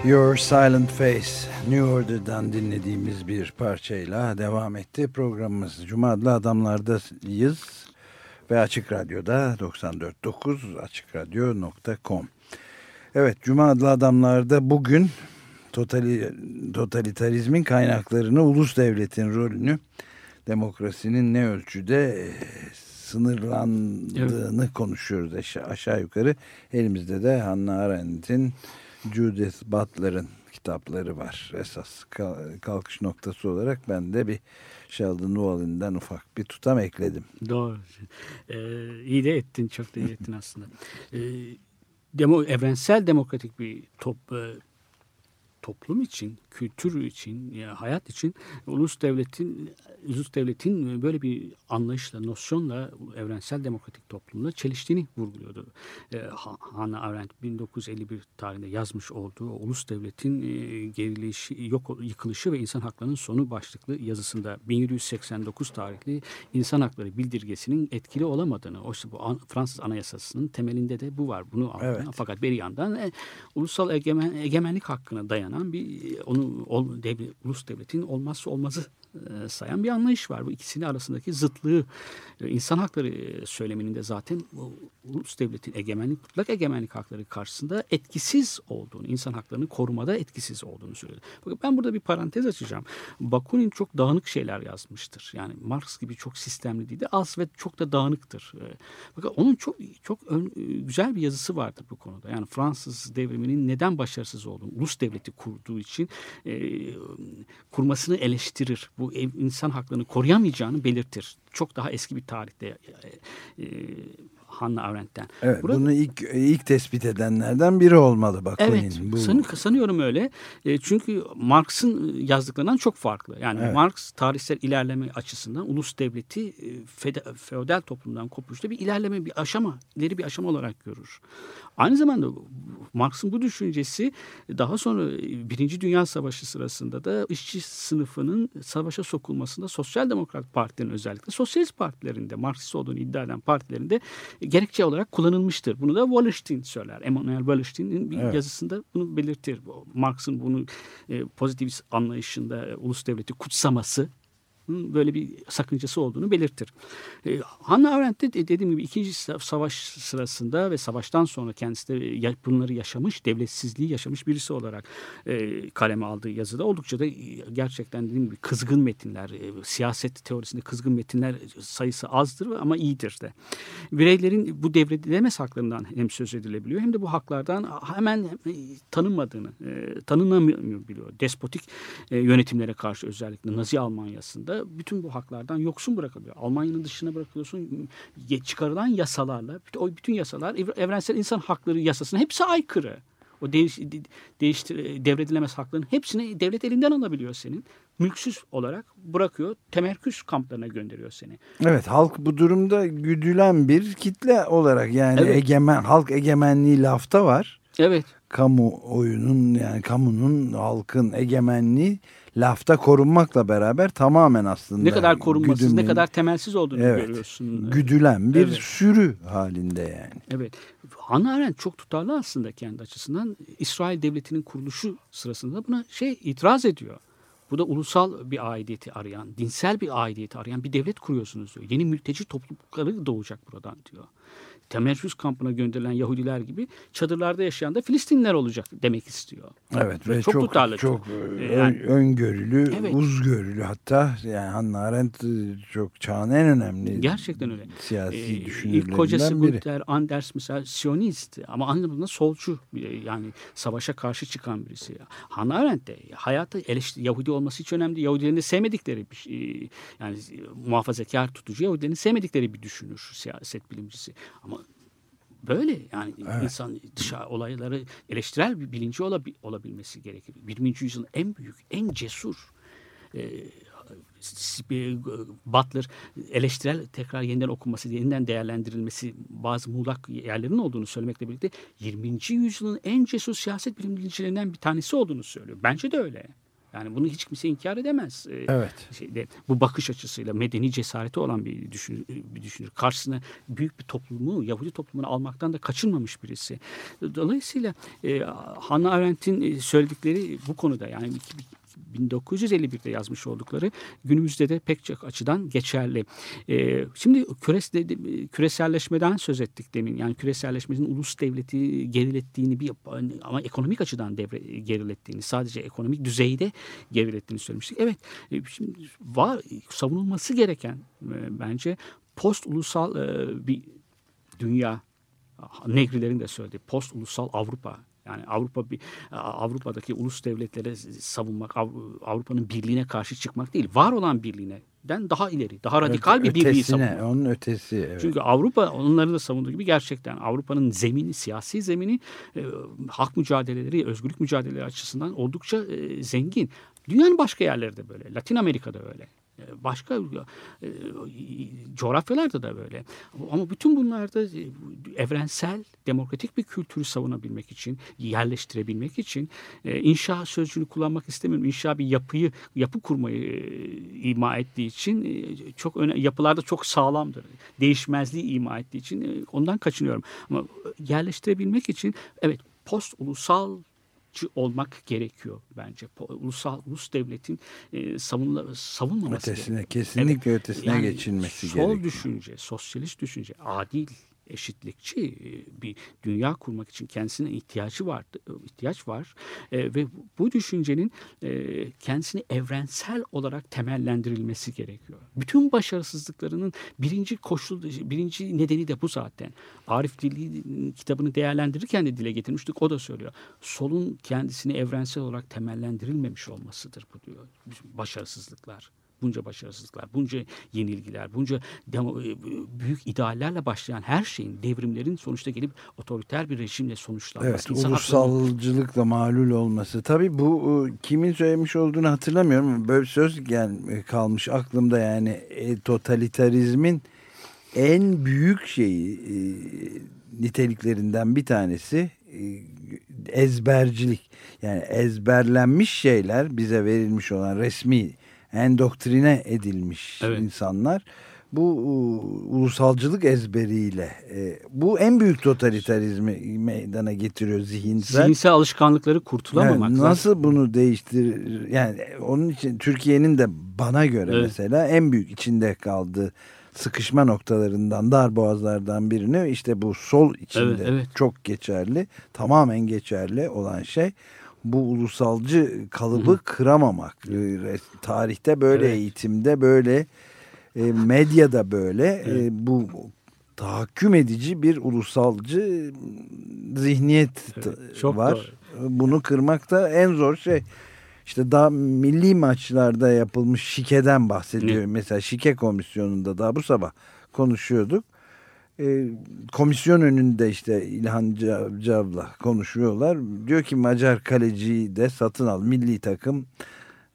Your Silent Face New Order'dan dinlediğimiz bir parçayla devam etti. Programımız Cuma adlı adamlardayız ve Açık Radyo'da 94.9 açıkradyo.com Evet Cuma adlı adamlarda bugün totali, totalitarizmin kaynaklarını, ulus devletin rolünü, demokrasinin ne ölçüde e, sınırlandığını konuşuyoruz aşağı, aşağı yukarı. Elimizde de Hannah Arendt'in Judith Butler'ın kitapları var. Esas kal- kalkış noktası olarak ben de bir Sheldon Wallen'den ufak bir tutam ekledim. Doğru. Ee, iyi de ettin, çok da iyi ettin aslında. Ee, demo, evrensel demokratik bir top, e, toplum için, kültür için, ya hayat için ulus devletin ulus devletin böyle bir anlayışla, nosyonla evrensel demokratik toplumla çeliştiğini vurguluyordu. Ha- Hannah Arendt 1951 tarihinde yazmış olduğu ulus devletin e, gerilişi, yok yıkılışı ve insan haklarının sonu başlıklı yazısında 1789 tarihli insan hakları bildirgesinin etkili olamadığını, oysa bu An- Fransız Anayasası'nın temelinde de bu var. Bunu anlatan, Evet. fakat bir yandan e, ulusal egemen, egemenlik hakkına dayanan bir e, onu ol, devlet, ulus devletin olmazsa olmazı sayan bir anlayış var. Bu ikisinin arasındaki zıtlığı e, insan hakları e, söyleminin de zaten ulus devletin egemenlik, mutlak egemenlik hakları karşısında etkisiz olduğunu, insan haklarını korumada etkisiz olduğunu söylüyor. Bakın ben burada bir parantez açacağım. Bakunin çok dağınık şeyler yazmıştır. Yani Marx gibi çok sistemli değil de az ve çok da dağınıktır. E, Bakın onun çok çok ön- e, güzel bir yazısı vardır bu konuda. Yani Fransız devriminin neden başarısız olduğunu, ulus devleti kurduğu için e, kurmasını eleştirir. Bu insan haklarını koruyamayacağını belirtir. Çok daha eski bir tarihte e, e, Hannah Arendt'ten. Evet, Burada- bunu ilk ilk tespit edenlerden biri olmalı Bakunin. Evet, Bu, sanı- sanıyorum öyle. E, çünkü Marx'ın yazdıklarından çok farklı. Yani Evet. Marx tarihsel ilerleme açısından ulus devleti e, fede- feodal toplumdan kopuşta bir ilerleme, bir aşama, ileri bir aşama olarak görür. Aynı zamanda Marx'ın bu düşüncesi daha sonra e, Birinci Dünya Savaşı sırasında da işçi sınıfının savaşa sokulmasında Sosyal Demokrat Partilerin özellikle sosyalist partilerinde Marksist olduğunu iddia eden partilerinde gerekçe olarak kullanılmıştır. Bunu da Wallerstein söyler. Emmanuel Wallerstein'in bir Evet. yazısında bunu belirtir. Marx'ın bunu e, pozitivist anlayışında e, ulus devleti kutsaması böyle bir sakıncası olduğunu belirtir. E, Hannah Arendt de dediğim gibi ikinci savaş sırasında ve savaştan sonra kendisi de bunları yaşamış, devletsizliği yaşamış birisi olarak e, kaleme aldığı yazıda oldukça da e, gerçekten dediğim gibi kızgın metinler, e, siyaset teorisinde kızgın metinler sayısı azdır ama iyidir de. Bireylerin bu devredilemez haklarından hem söz edilebiliyor hem de bu haklardan hemen e, tanınmadığını, e, tanınamıyor biliyor. Despotik e, yönetimlere karşı özellikle Nazi Almanya'sında bütün bu haklardan yoksun bırakılıyor. Almanya'nın dışına bırakılıyorsun. Çıkarılan yasalarla, o bütün yasalar ev- evrensel insan hakları yasasına hepsi aykırı. O değiş, de- değiştir, devredilemez hakların hepsini devlet elinden alabiliyor senin. Mülksüz olarak bırakıyor. Temerküz kamplarına gönderiyor seni. Evet halk bu durumda güdülen bir kitle olarak yani Evet. egemen halk egemenliği lafta var. Evet. Kamu oyunun yani kamunun halkın egemenliği lafta korunmakla beraber tamamen aslında Ne kadar korunmasız, ne güdümlü- kadar temelsiz olduğunu Evet. görüyorsun. güdülen bir Evet. sürü halinde yani. Evet. Hannah Arendt çok tutarlı aslında kendi açısından. İsrail devletinin kuruluşu sırasında buna şey itiraz ediyor. Bu da ulusal bir aidiyeti arayan, dinsel bir aidiyeti arayan bir devlet kuruyorsunuz diyor. Yeni mülteci toplulukları doğacak buradan diyor. Temerrüz kampına gönderilen Yahudiler gibi çadırlarda yaşayan da Filistinliler olacak demek istiyor. Evet ve Çok çok tutarlı. çok, Ee, yani- öngörülü, Evet. uzgörülü hatta yani Hannah Arendt e, çok çağın en önemli Gerçekten öyle. siyasi Ee, ilk düşünürlerinden kocası biri. Gunther Anders mesela Siyonist ama aynı zamanda solcu yani savaşa karşı çıkan birisi. Hannah Arendt de hayatı eleştir Yahudi olması hiç önemli değil. Yahudilerin de sevmedikleri bir şey, yani muhafazakar tutucu Yahudilerin sevmedikleri bir düşünür siyaset bilimcisi. Ama böyle yani insan dışa olayları eleştirel bir bilinci olabi- olabilmesi gerekir. 20. yüzyılın en büyük, en cesur e, bir Butler eleştirel tekrar yeniden okunması, yeniden değerlendirilmesi bazı muğlak yerlerin olduğunu söylemekle birlikte 20. yüzyılın en cesur siyaset bilimcilerinden bir tanesi olduğunu söylüyor. Bence de öyle. Yani bunu hiç kimse inkar edemez. Ee, Evet. Şeyde, bu bakış açısıyla medeni cesareti olan bir düşünür, bir düşünür. Karşısına büyük bir toplumu, Yahudi toplumunu almaktan da kaçınmamış birisi. Dolayısıyla e, Hannah Arendt'in e, söyledikleri bu konuda yani 1951'de yazmış oldukları günümüzde de pek çok açıdan geçerli. Ee, şimdi küres, küreselleşmeden söz ettik demin. Yani küreselleşmenin ulus devleti gerilettiğini bir ama ekonomik açıdan devre, gerilettiğini sadece ekonomik düzeyde gerilettiğini söylemiştik. Evet e, şimdi var savunulması gereken e, bence post ulusal e, bir dünya Negrilerin de söylediği post ulusal Avrupa yani Avrupa Avrupa'daki ulus devletlere savunmak, Avrupa'nın birliğine karşı çıkmak değil, var olan birliğinden daha ileri, daha radikal bir birliği Ötesine, savunmak. Onun ötesi. Evet. Çünkü Avrupa onların da savunduğu gibi gerçekten Avrupa'nın zemini, siyasi zemini e, hak mücadeleleri, özgürlük mücadeleleri açısından oldukça e, zengin. Dünyanın başka yerleri de böyle. Latin Amerika'da öyle. Başka e, coğrafyalarda da böyle. Ama bütün bunlarda e, evrensel, demokratik bir kültürü savunabilmek için, yerleştirebilmek için e, inşa sözcüğünü kullanmak istemiyorum. İnşa bir yapıyı, yapı kurmayı ima ettiği için çok öne, yapılarda çok sağlamdır. Değişmezliği ima ettiği için ondan kaçınıyorum. Ama yerleştirebilmek için evet post ulusal olmak gerekiyor bence. Ulusal ulus devletin e, savunla, savunmaması ötesine gerekiyor. kesinlikle evet. ötesine Yani geçilmesi sol gerekiyor. Sol düşünce, sosyalist düşünce, adil, eşitlikçi bir dünya kurmak için kendisine ihtiyacı var, ihtiyaç var e, ve bu düşüncenin e, kendisini evrensel olarak temellendirilmesi gerekiyor. Bütün başarısızlıklarının birinci koşul, birinci nedeni de bu zaten. Arif Dili kitabını değerlendirirken de dile getirmiştik. O da söylüyor. Solun kendisini evrensel olarak temellendirilmemiş olmasıdır bu diyor. Başarısızlıklar bunca başarısızlıklar, bunca yenilgiler, bunca demo, büyük ideallerle başlayan her şeyin, devrimlerin sonuçta gelip otoriter bir rejimle sonuçlanması. Evet, ulusalcılıkla malul olması. Tabii bu kimin söylemiş olduğunu hatırlamıyorum. Böyle bir söz gel, kalmış aklımda yani e, totalitarizmin en büyük şeyi e, niteliklerinden bir tanesi e, ezbercilik. Yani ezberlenmiş şeyler bize verilmiş olan resmi endoktrine edilmiş Evet. insanlar bu ulusalcılık ezberiyle e, bu en büyük totalitarizmi meydana getiriyor zihinsel. Zihinsel alışkanlıkları kurtulamamak. Evet, nasıl bunu değiştirir? Yani onun için Türkiye'nin de bana göre Evet. mesela en büyük içinde kaldığı sıkışma noktalarından, dar boğazlardan birini işte bu sol içinde Evet, evet. çok geçerli, tamamen geçerli olan şey bu ulusalcı kalıbı kıramamak. Ee, res- Tarihte böyle, Evet. eğitimde böyle, e, medyada böyle. Evet. E, bu tahakküm edici bir ulusalcı zihniyet Evet, çok var. doğru. Bunu kırmak da en zor şey. İşte daha milli maçlarda yapılmış şikeden bahsediyorum. Mesela şike komisyonunda daha bu sabah konuşuyorduk. Ee, komisyon önünde işte İlhan Cav- Cav'la konuşuyorlar. Diyor ki Macar kaleciyi de satın al. Milli takım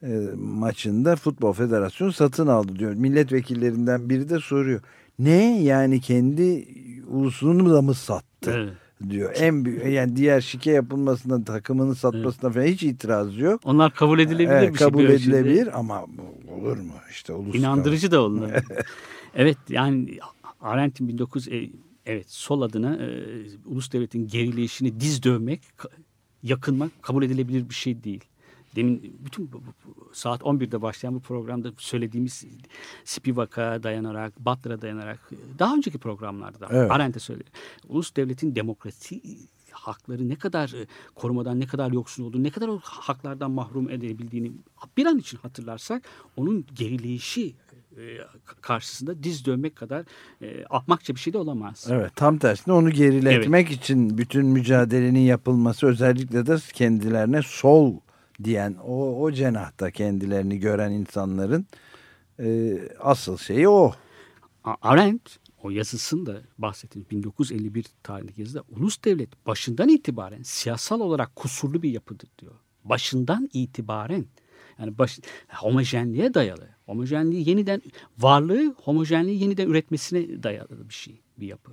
e, maçında Futbol Federasyonu satın aldı diyor. Milletvekillerinden biri de soruyor. Ne yani kendi ulusunu da mı sattı? Evet. diyor. En büyük yani diğer şike yapılmasına takımını satmasına falan hiç itiraz yok. Onlar kabul edilebilir Evet, bir şey. kabul edilebilir ama bu olur mu işte ulus İnandırıcı da onlar. <laughs> evet yani Arendt'in 19 e, evet sol adına e, ulus devletin gerileyişini diz dövmek, yakınmak kabul edilebilir bir şey değil. Demin bütün bu, bu- saat 11'de başlayan bu programda söylediğimiz Spivak'a dayanarak, Butler'a dayanarak daha önceki programlarda Evet. Arendt'e söyledi. Ulus devletin demokrasi hakları ne kadar e, korumadan ne kadar yoksun olduğunu, ne kadar o haklardan mahrum edebildiğini bir an için hatırlarsak onun gerileyişi e, karşısında diz dövmek kadar e, ahmakça bir şey de olamaz. Evet tam tersine onu geriletmek için bütün mücadelenin yapılması özellikle de kendilerine sol diyen o, o cenahta kendilerini gören insanların e, asıl şeyi o. Arendt o yazısında bahsettiğim 1951 tarihindeki yazıda ulus devlet başından itibaren siyasal olarak kusurlu bir yapıdır diyor. Başından itibaren yani baş, homojenliğe dayalı. Homojenliği yeniden varlığı homojenliği yeniden üretmesine dayalı bir şey, bir yapı.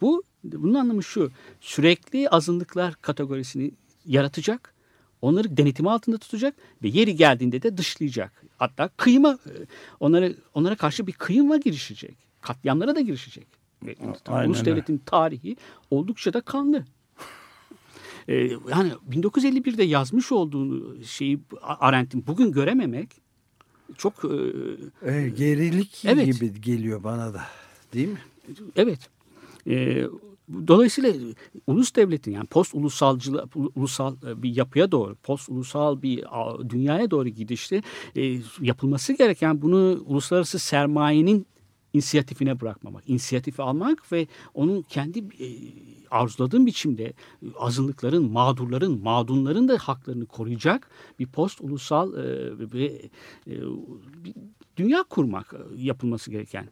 Bu bunun anlamı şu. Sürekli azınlıklar kategorisini yaratacak. Onları denetimi altında tutacak ve yeri geldiğinde de dışlayacak. Hatta kıyma e, onlara onlara karşı bir kıyıma girişecek. Katliamlara da girişecek. Ve aynen Ulus öyle. devletin tarihi oldukça da kanlı. Ee, yani 1951'de yazmış olduğunu şeyi Arendt'in bugün görememek çok e, E, gerilik Evet. gibi geliyor bana da değil mi? Evet. Ee, dolayısıyla ulus devletin yani post ulusalcı ulusal e, bir yapıya doğru, post ulusal bir dünyaya doğru gidişte e, yapılması gereken bunu uluslararası sermayenin inisiyatifine bırakmamak, inisiyatifi almak ve onun kendi e, arzuladığın biçimde e, azınlıkların, mağdurların, mağdunların da haklarını koruyacak bir post ulusal e, ve e, bir dünya kurmak yapılması gereken.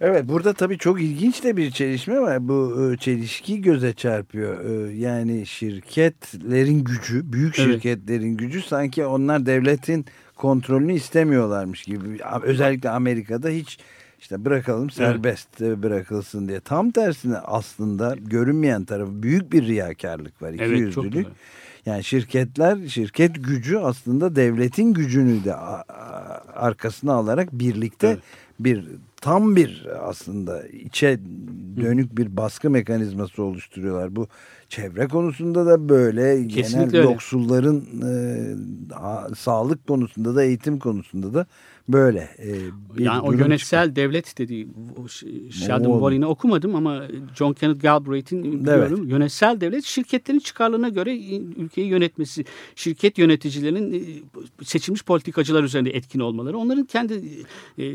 Evet burada tabii çok ilginç de bir çelişme var. Bu çelişki göze çarpıyor. Yani şirketlerin gücü, büyük Evet. şirketlerin gücü sanki onlar devletin kontrolünü istemiyorlarmış gibi. Özellikle Amerika'da hiç işte bırakalım serbest e, bırakılsın diye. Tam tersine aslında görünmeyen tarafı büyük bir riyakarlık var. Evet, çok ikiyüzlülük. doğru. Yani şirketler, şirket gücü aslında devletin gücünü de arkasına alarak birlikte Evet. Bir tam bir aslında içe dönük bir baskı mekanizması oluşturuyorlar. Bu çevre konusunda da böyle, Kesinlikle genel öyle. yoksulların e, sağlık konusunda da eğitim konusunda da böyle. e, bir yani o yönetsel devlet dediği Sheldon Oo. Wallen'i okumadım ama John Kenneth Galbraith'in biliyorum. Yönetsel devlet şirketlerin çıkarlarına göre ülkeyi yönetmesi, şirket yöneticilerinin e, seçilmiş politikacılar üzerinde etkin olmaları, onların kendi e,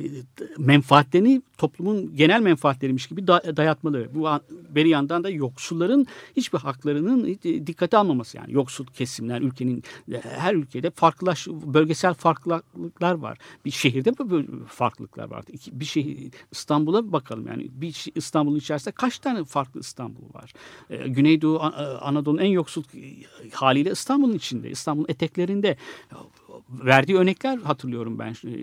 menfaatlerini toplumun genel menfaatleriymiş gibi da- dayatmaları. Bu bir yandan da yoksulların hiçbir haklarının e, dikkate almaması yani yoksul kesimler ülkenin her ülkede farklılaş bölgesel farklılıklar var. Bir şehirde böyle farklılıklar var. İki- Bir şehir İstanbul'a bakalım yani bir İstanbul'un içerisinde kaç tane farklı İstanbul var? E, Güneydoğu An- Anadolu'nun en yoksul e, haliyle İstanbul'un içinde, İstanbul'un eteklerinde verdiği örnekler hatırlıyorum ben. E,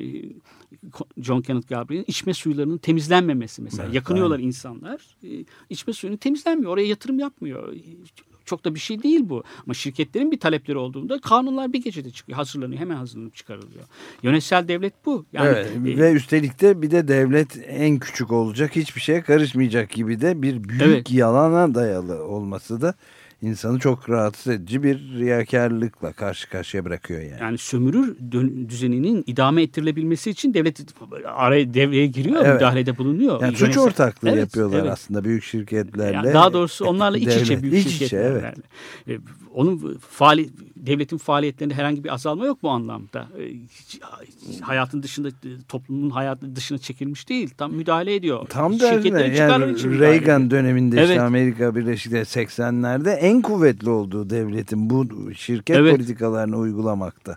John Kenneth Galbraith'in içme suylarının temizlenmemesi mesela. Evet, Yakınıyorlar insanlar. E, içme suyunu temizlenmiyor. Oraya yatırım yapmıyor. Çok da bir şey değil bu. Ama şirketlerin bir talepleri olduğunda kanunlar bir gecede çıkıyor. Hazırlanıyor. Hemen hazırlanıp çıkarılıyor. Yönetsel devlet bu. Yani evet, e, ve üstelik de bir de devlet en küçük olacak hiçbir şeye karışmayacak gibi de bir büyük Evet. yalana dayalı olması da insanı çok rahatsız edici bir riyakarlıkla karşı karşıya bırakıyor yani. Yani sömürür düzeninin idame ettirilebilmesi için devlet araya devreye giriyor, Evet. müdahalede bulunuyor. Yani suç ortaklığı Evet, yapıyorlar evet. aslında büyük şirketlerle. Yani daha doğrusu onlarla iç içe devlet. büyük İç içe, şirketlerle. E, Onun faali, devletin faaliyetlerinde herhangi bir azalma yok bu anlamda. E, hiç- hayatın dışında, toplumun hayatı dışına çekilmiş değil. Tam müdahale ediyor. Tam için yani Reagan döneminde Evet. işte Amerika Birleşik Devletleri 80'lerde en kuvvetli olduğu devletin bu şirket Evet. politikalarını uygulamakta.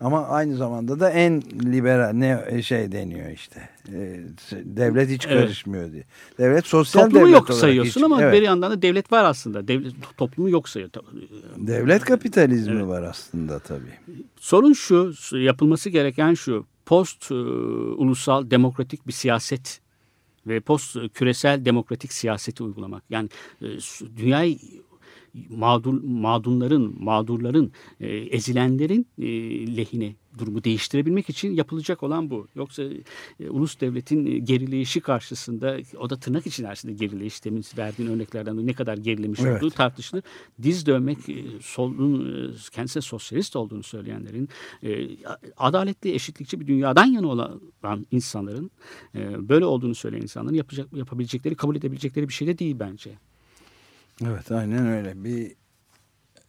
Ama aynı zamanda da en liberal ne şey deniyor işte. e, devlet hiç Evet. karışmıyor diye. Devlet sosyal Toplumu devlet yok sayıyorsun hiç- ama evet, bir yandan da devlet var aslında. Devlet toplumu yok sayıyor. devlet kapitalizmi Evet. var aslında tabii. Sorun şu, yapılması gereken şu. Post e, ulusal demokratik bir siyaset ve post küresel demokratik siyaseti uygulamak. Yani e, dünyayı mağdur, mağdurların, mağdurların, e, ezilenlerin e, lehine durumu değiştirebilmek için yapılacak olan bu. Yoksa e, ulus devletin e, gerileyişi karşısında o da tırnak için aslında gerileyiş demin verdiğin örneklerden de ne kadar gerilemiş Evet. olduğu tartışılır. Diz dövmek e, solun e, kendisine sosyalist olduğunu söyleyenlerin e, adaletli, eşitlikçi bir dünyadan yana olan insanların e, böyle olduğunu söyleyen insanların yapacak yapabilecekleri, kabul edebilecekleri bir şey de değil bence. Evet aynen öyle. Bir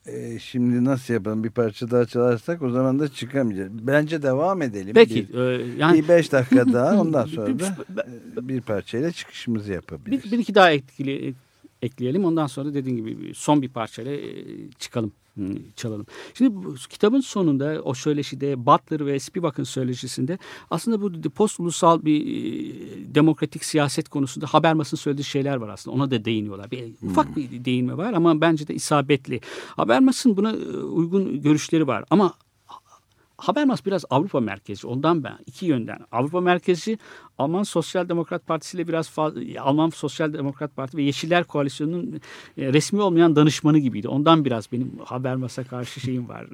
e, şimdi nasıl yapalım bir parça daha çalarsak o zaman da çıkamayacağız. Bence devam edelim. Peki Bir, e, yani bir beş dakika daha ondan <laughs> sonra bir- da e, bir parçayla çıkışımızı yapabiliriz. bir, bir iki daha etkili, ekleyelim. Ondan sonra dediğin gibi son bir parçayla e, çıkalım, çalalım. Şimdi bu kitabın sonunda o söyleşide Butler ve Spivak'ın söyleşisinde aslında bu post ulusal bir e, demokratik siyaset konusunda Habermas'ın söylediği şeyler var aslında. Ona da değiniyorlar. Bir, ufak bir değinme var ama bence de isabetli. Habermas'ın buna e, uygun görüşleri var ama Habermas biraz Avrupa merkezi. Ondan ben iki yönden. Avrupa merkezi Alman Sosyal Demokrat Partisi ile biraz fazla Alman Sosyal Demokrat Parti ve Yeşiller Koalisyonu'nun e, resmi olmayan danışmanı gibiydi. Ondan biraz benim Habermas'a karşı şeyim var.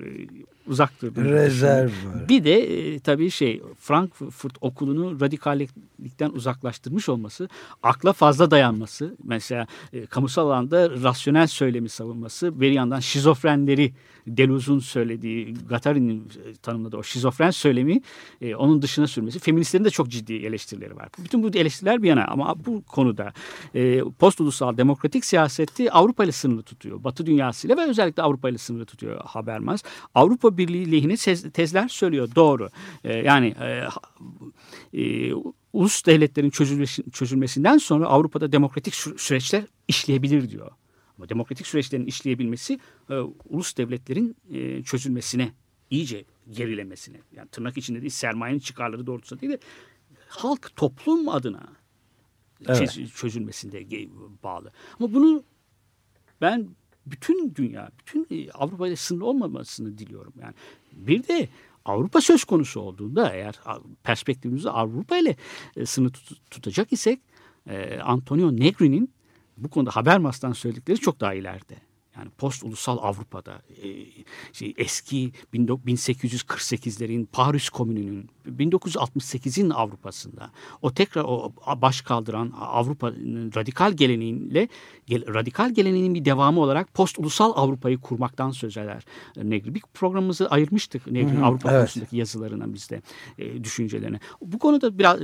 Uzak durdum. Rezerv var. Bir de e, tabii şey Frankfurt okulunu radikallikten uzaklaştırmış olması, akla fazla dayanması, mesela e, kamusal alanda rasyonel söylemi savunması, bir yandan şizofrenleri Deleuze'un söylediği, Guattari'nin e, tanımladığı o şizofren söylemi e, onun dışına sürmesi, feministlerin de çok ciddi eleştirileri var. Bütün bu eleştiriler bir yana ama bu konuda e, post ulusal demokratik siyaseti Avrupa ile sınırlı tutuyor. Batı dünyasıyla ve özellikle Avrupa ile sınırlı tutuyor Habermas. Avrupa Birliği lehine tez- tezler söylüyor doğru. E, yani e, e, ulus devletlerin çözülmesi, çözülmesinden sonra Avrupa'da demokratik sü- süreçler işleyebilir diyor. Ama demokratik süreçlerin işleyebilmesi e, ulus devletlerin e, çözülmesine, iyice gerilemesine, yani tırnak içinde değil sermayenin çıkarları doğrultusunda değil de halk toplum adına Evet. çöz- çözülmesinde bağlı. Ama bunu ben bütün dünya, bütün e, Avrupa ile sınırlı olmamasını diliyorum. Yani bir de Avrupa söz konusu olduğunda eğer perspektifimizi Avrupa ile e, sınırlı tut- tutacak isek e, Antonio Negri'nin bu konuda Habermas'tan söyledikleri çok daha ileride. Yani post ulusal Avrupa'da e, şey, eski 1848'lerin Paris Komünü'nün 1968'in Avrupa'sında o tekrar o baş kaldıran Avrupa'nın radikal geleneğiyle gel- radikal geleneğinin bir devamı olarak post ulusal Avrupa'yı kurmaktan söz eder Negri. Bir programımızı ayırmıştık Negri'nin Avrupa evet. konusundaki yazılarına bizde e, düşüncelerine. Bu konuda biraz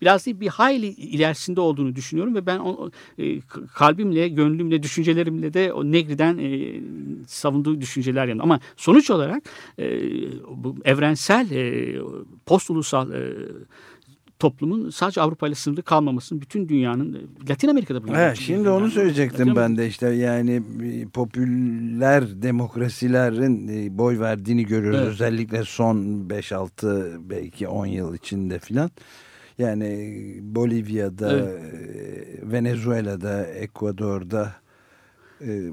biraz değil bir hayli ilerisinde olduğunu düşünüyorum ve ben o, e, kalbimle, gönlümle, düşüncelerimle de o Negri'den e, savunduğu düşünceler yanında. Ama sonuç olarak e, bu evrensel e, post ulusal e, toplumun sadece Avrupa ile sınırlı kalmamasının bütün dünyanın e, Latin Amerika'da bu. Evet, şimdi onu söyleyecektim Latin ben de işte yani e, popüler demokrasilerin e, boy verdiğini görüyoruz Evet. özellikle son 5-6 belki 10 yıl içinde filan. Yani Bolivya'da, e, Venezuela'da, Ekvador'da, e,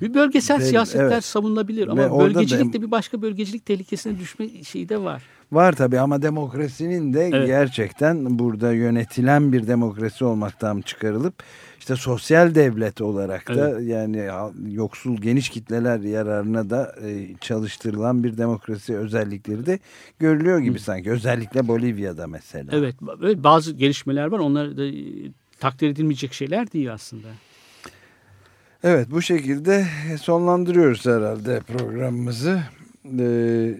Bir bölgesel Ve- siyasetler evet. savunulabilir ama bölgecilik de bir başka bölgecilik tehlikesine düşme şeyi de var. Var tabii ama demokrasinin de Evet. gerçekten burada yönetilen bir demokrasi olmaktan çıkarılıp işte sosyal devlet olarak da yani ha- yoksul geniş kitleler yararına da e, çalıştırılan bir demokrasi özellikleri de görülüyor gibi sanki. Özellikle Bolivya'da mesela. Evet bazı gelişmeler var onlar da e, takdir edilmeyecek şeyler değil aslında. Evet bu şekilde sonlandırıyoruz herhalde programımızı. Ee,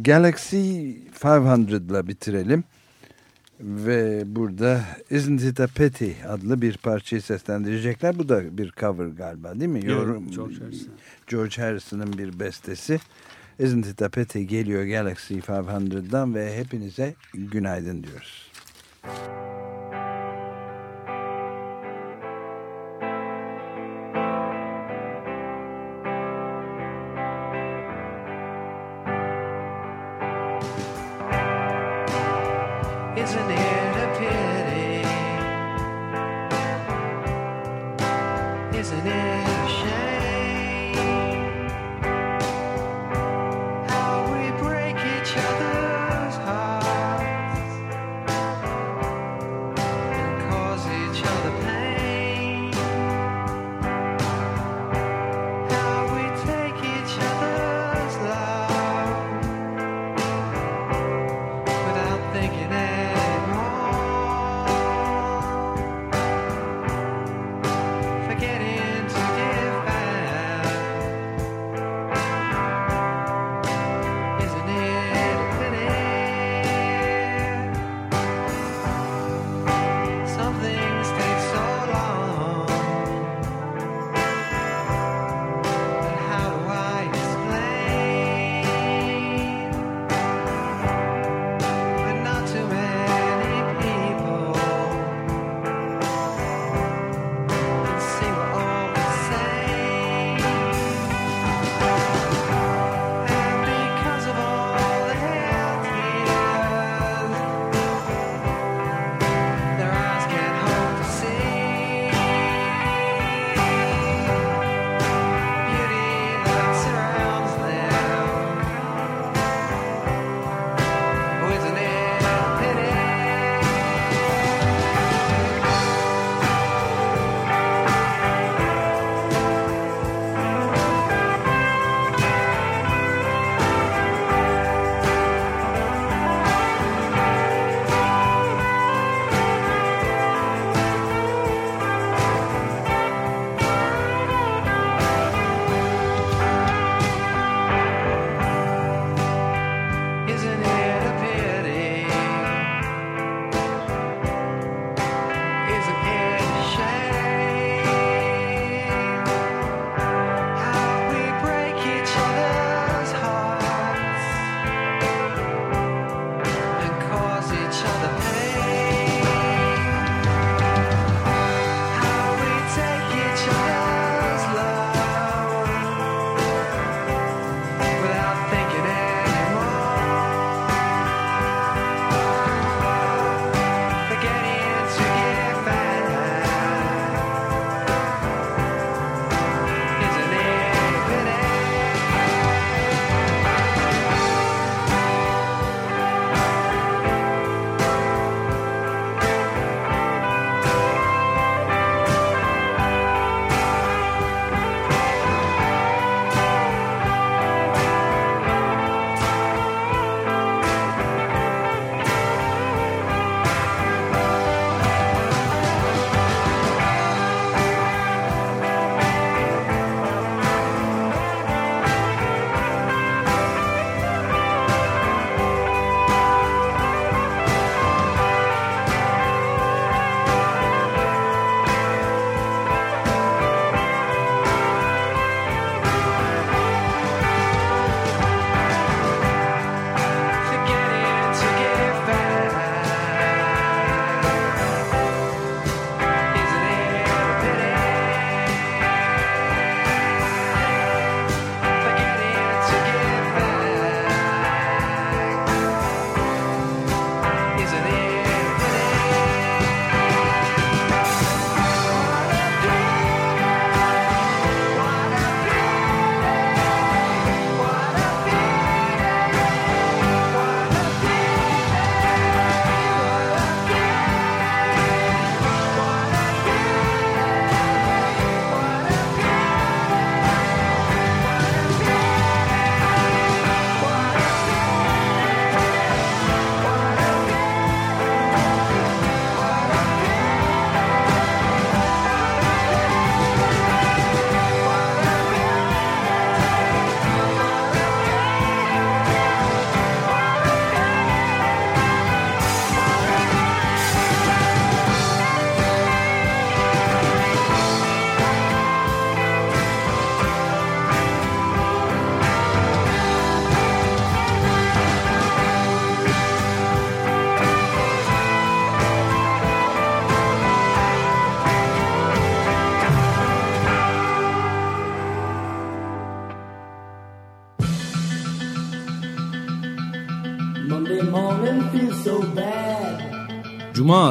Galaxy 500 ile bitirelim. Ve burada Isn't It a Pity adlı bir parçayı seslendirecekler. Bu da bir cover galiba değil mi? Yorum, George Harrison. George Harrison'ın bir bestesi. Isn't It a Pity geliyor Galaxy 500'dan ve hepinize günaydın diyoruz. Isn't it a pity? Isn't it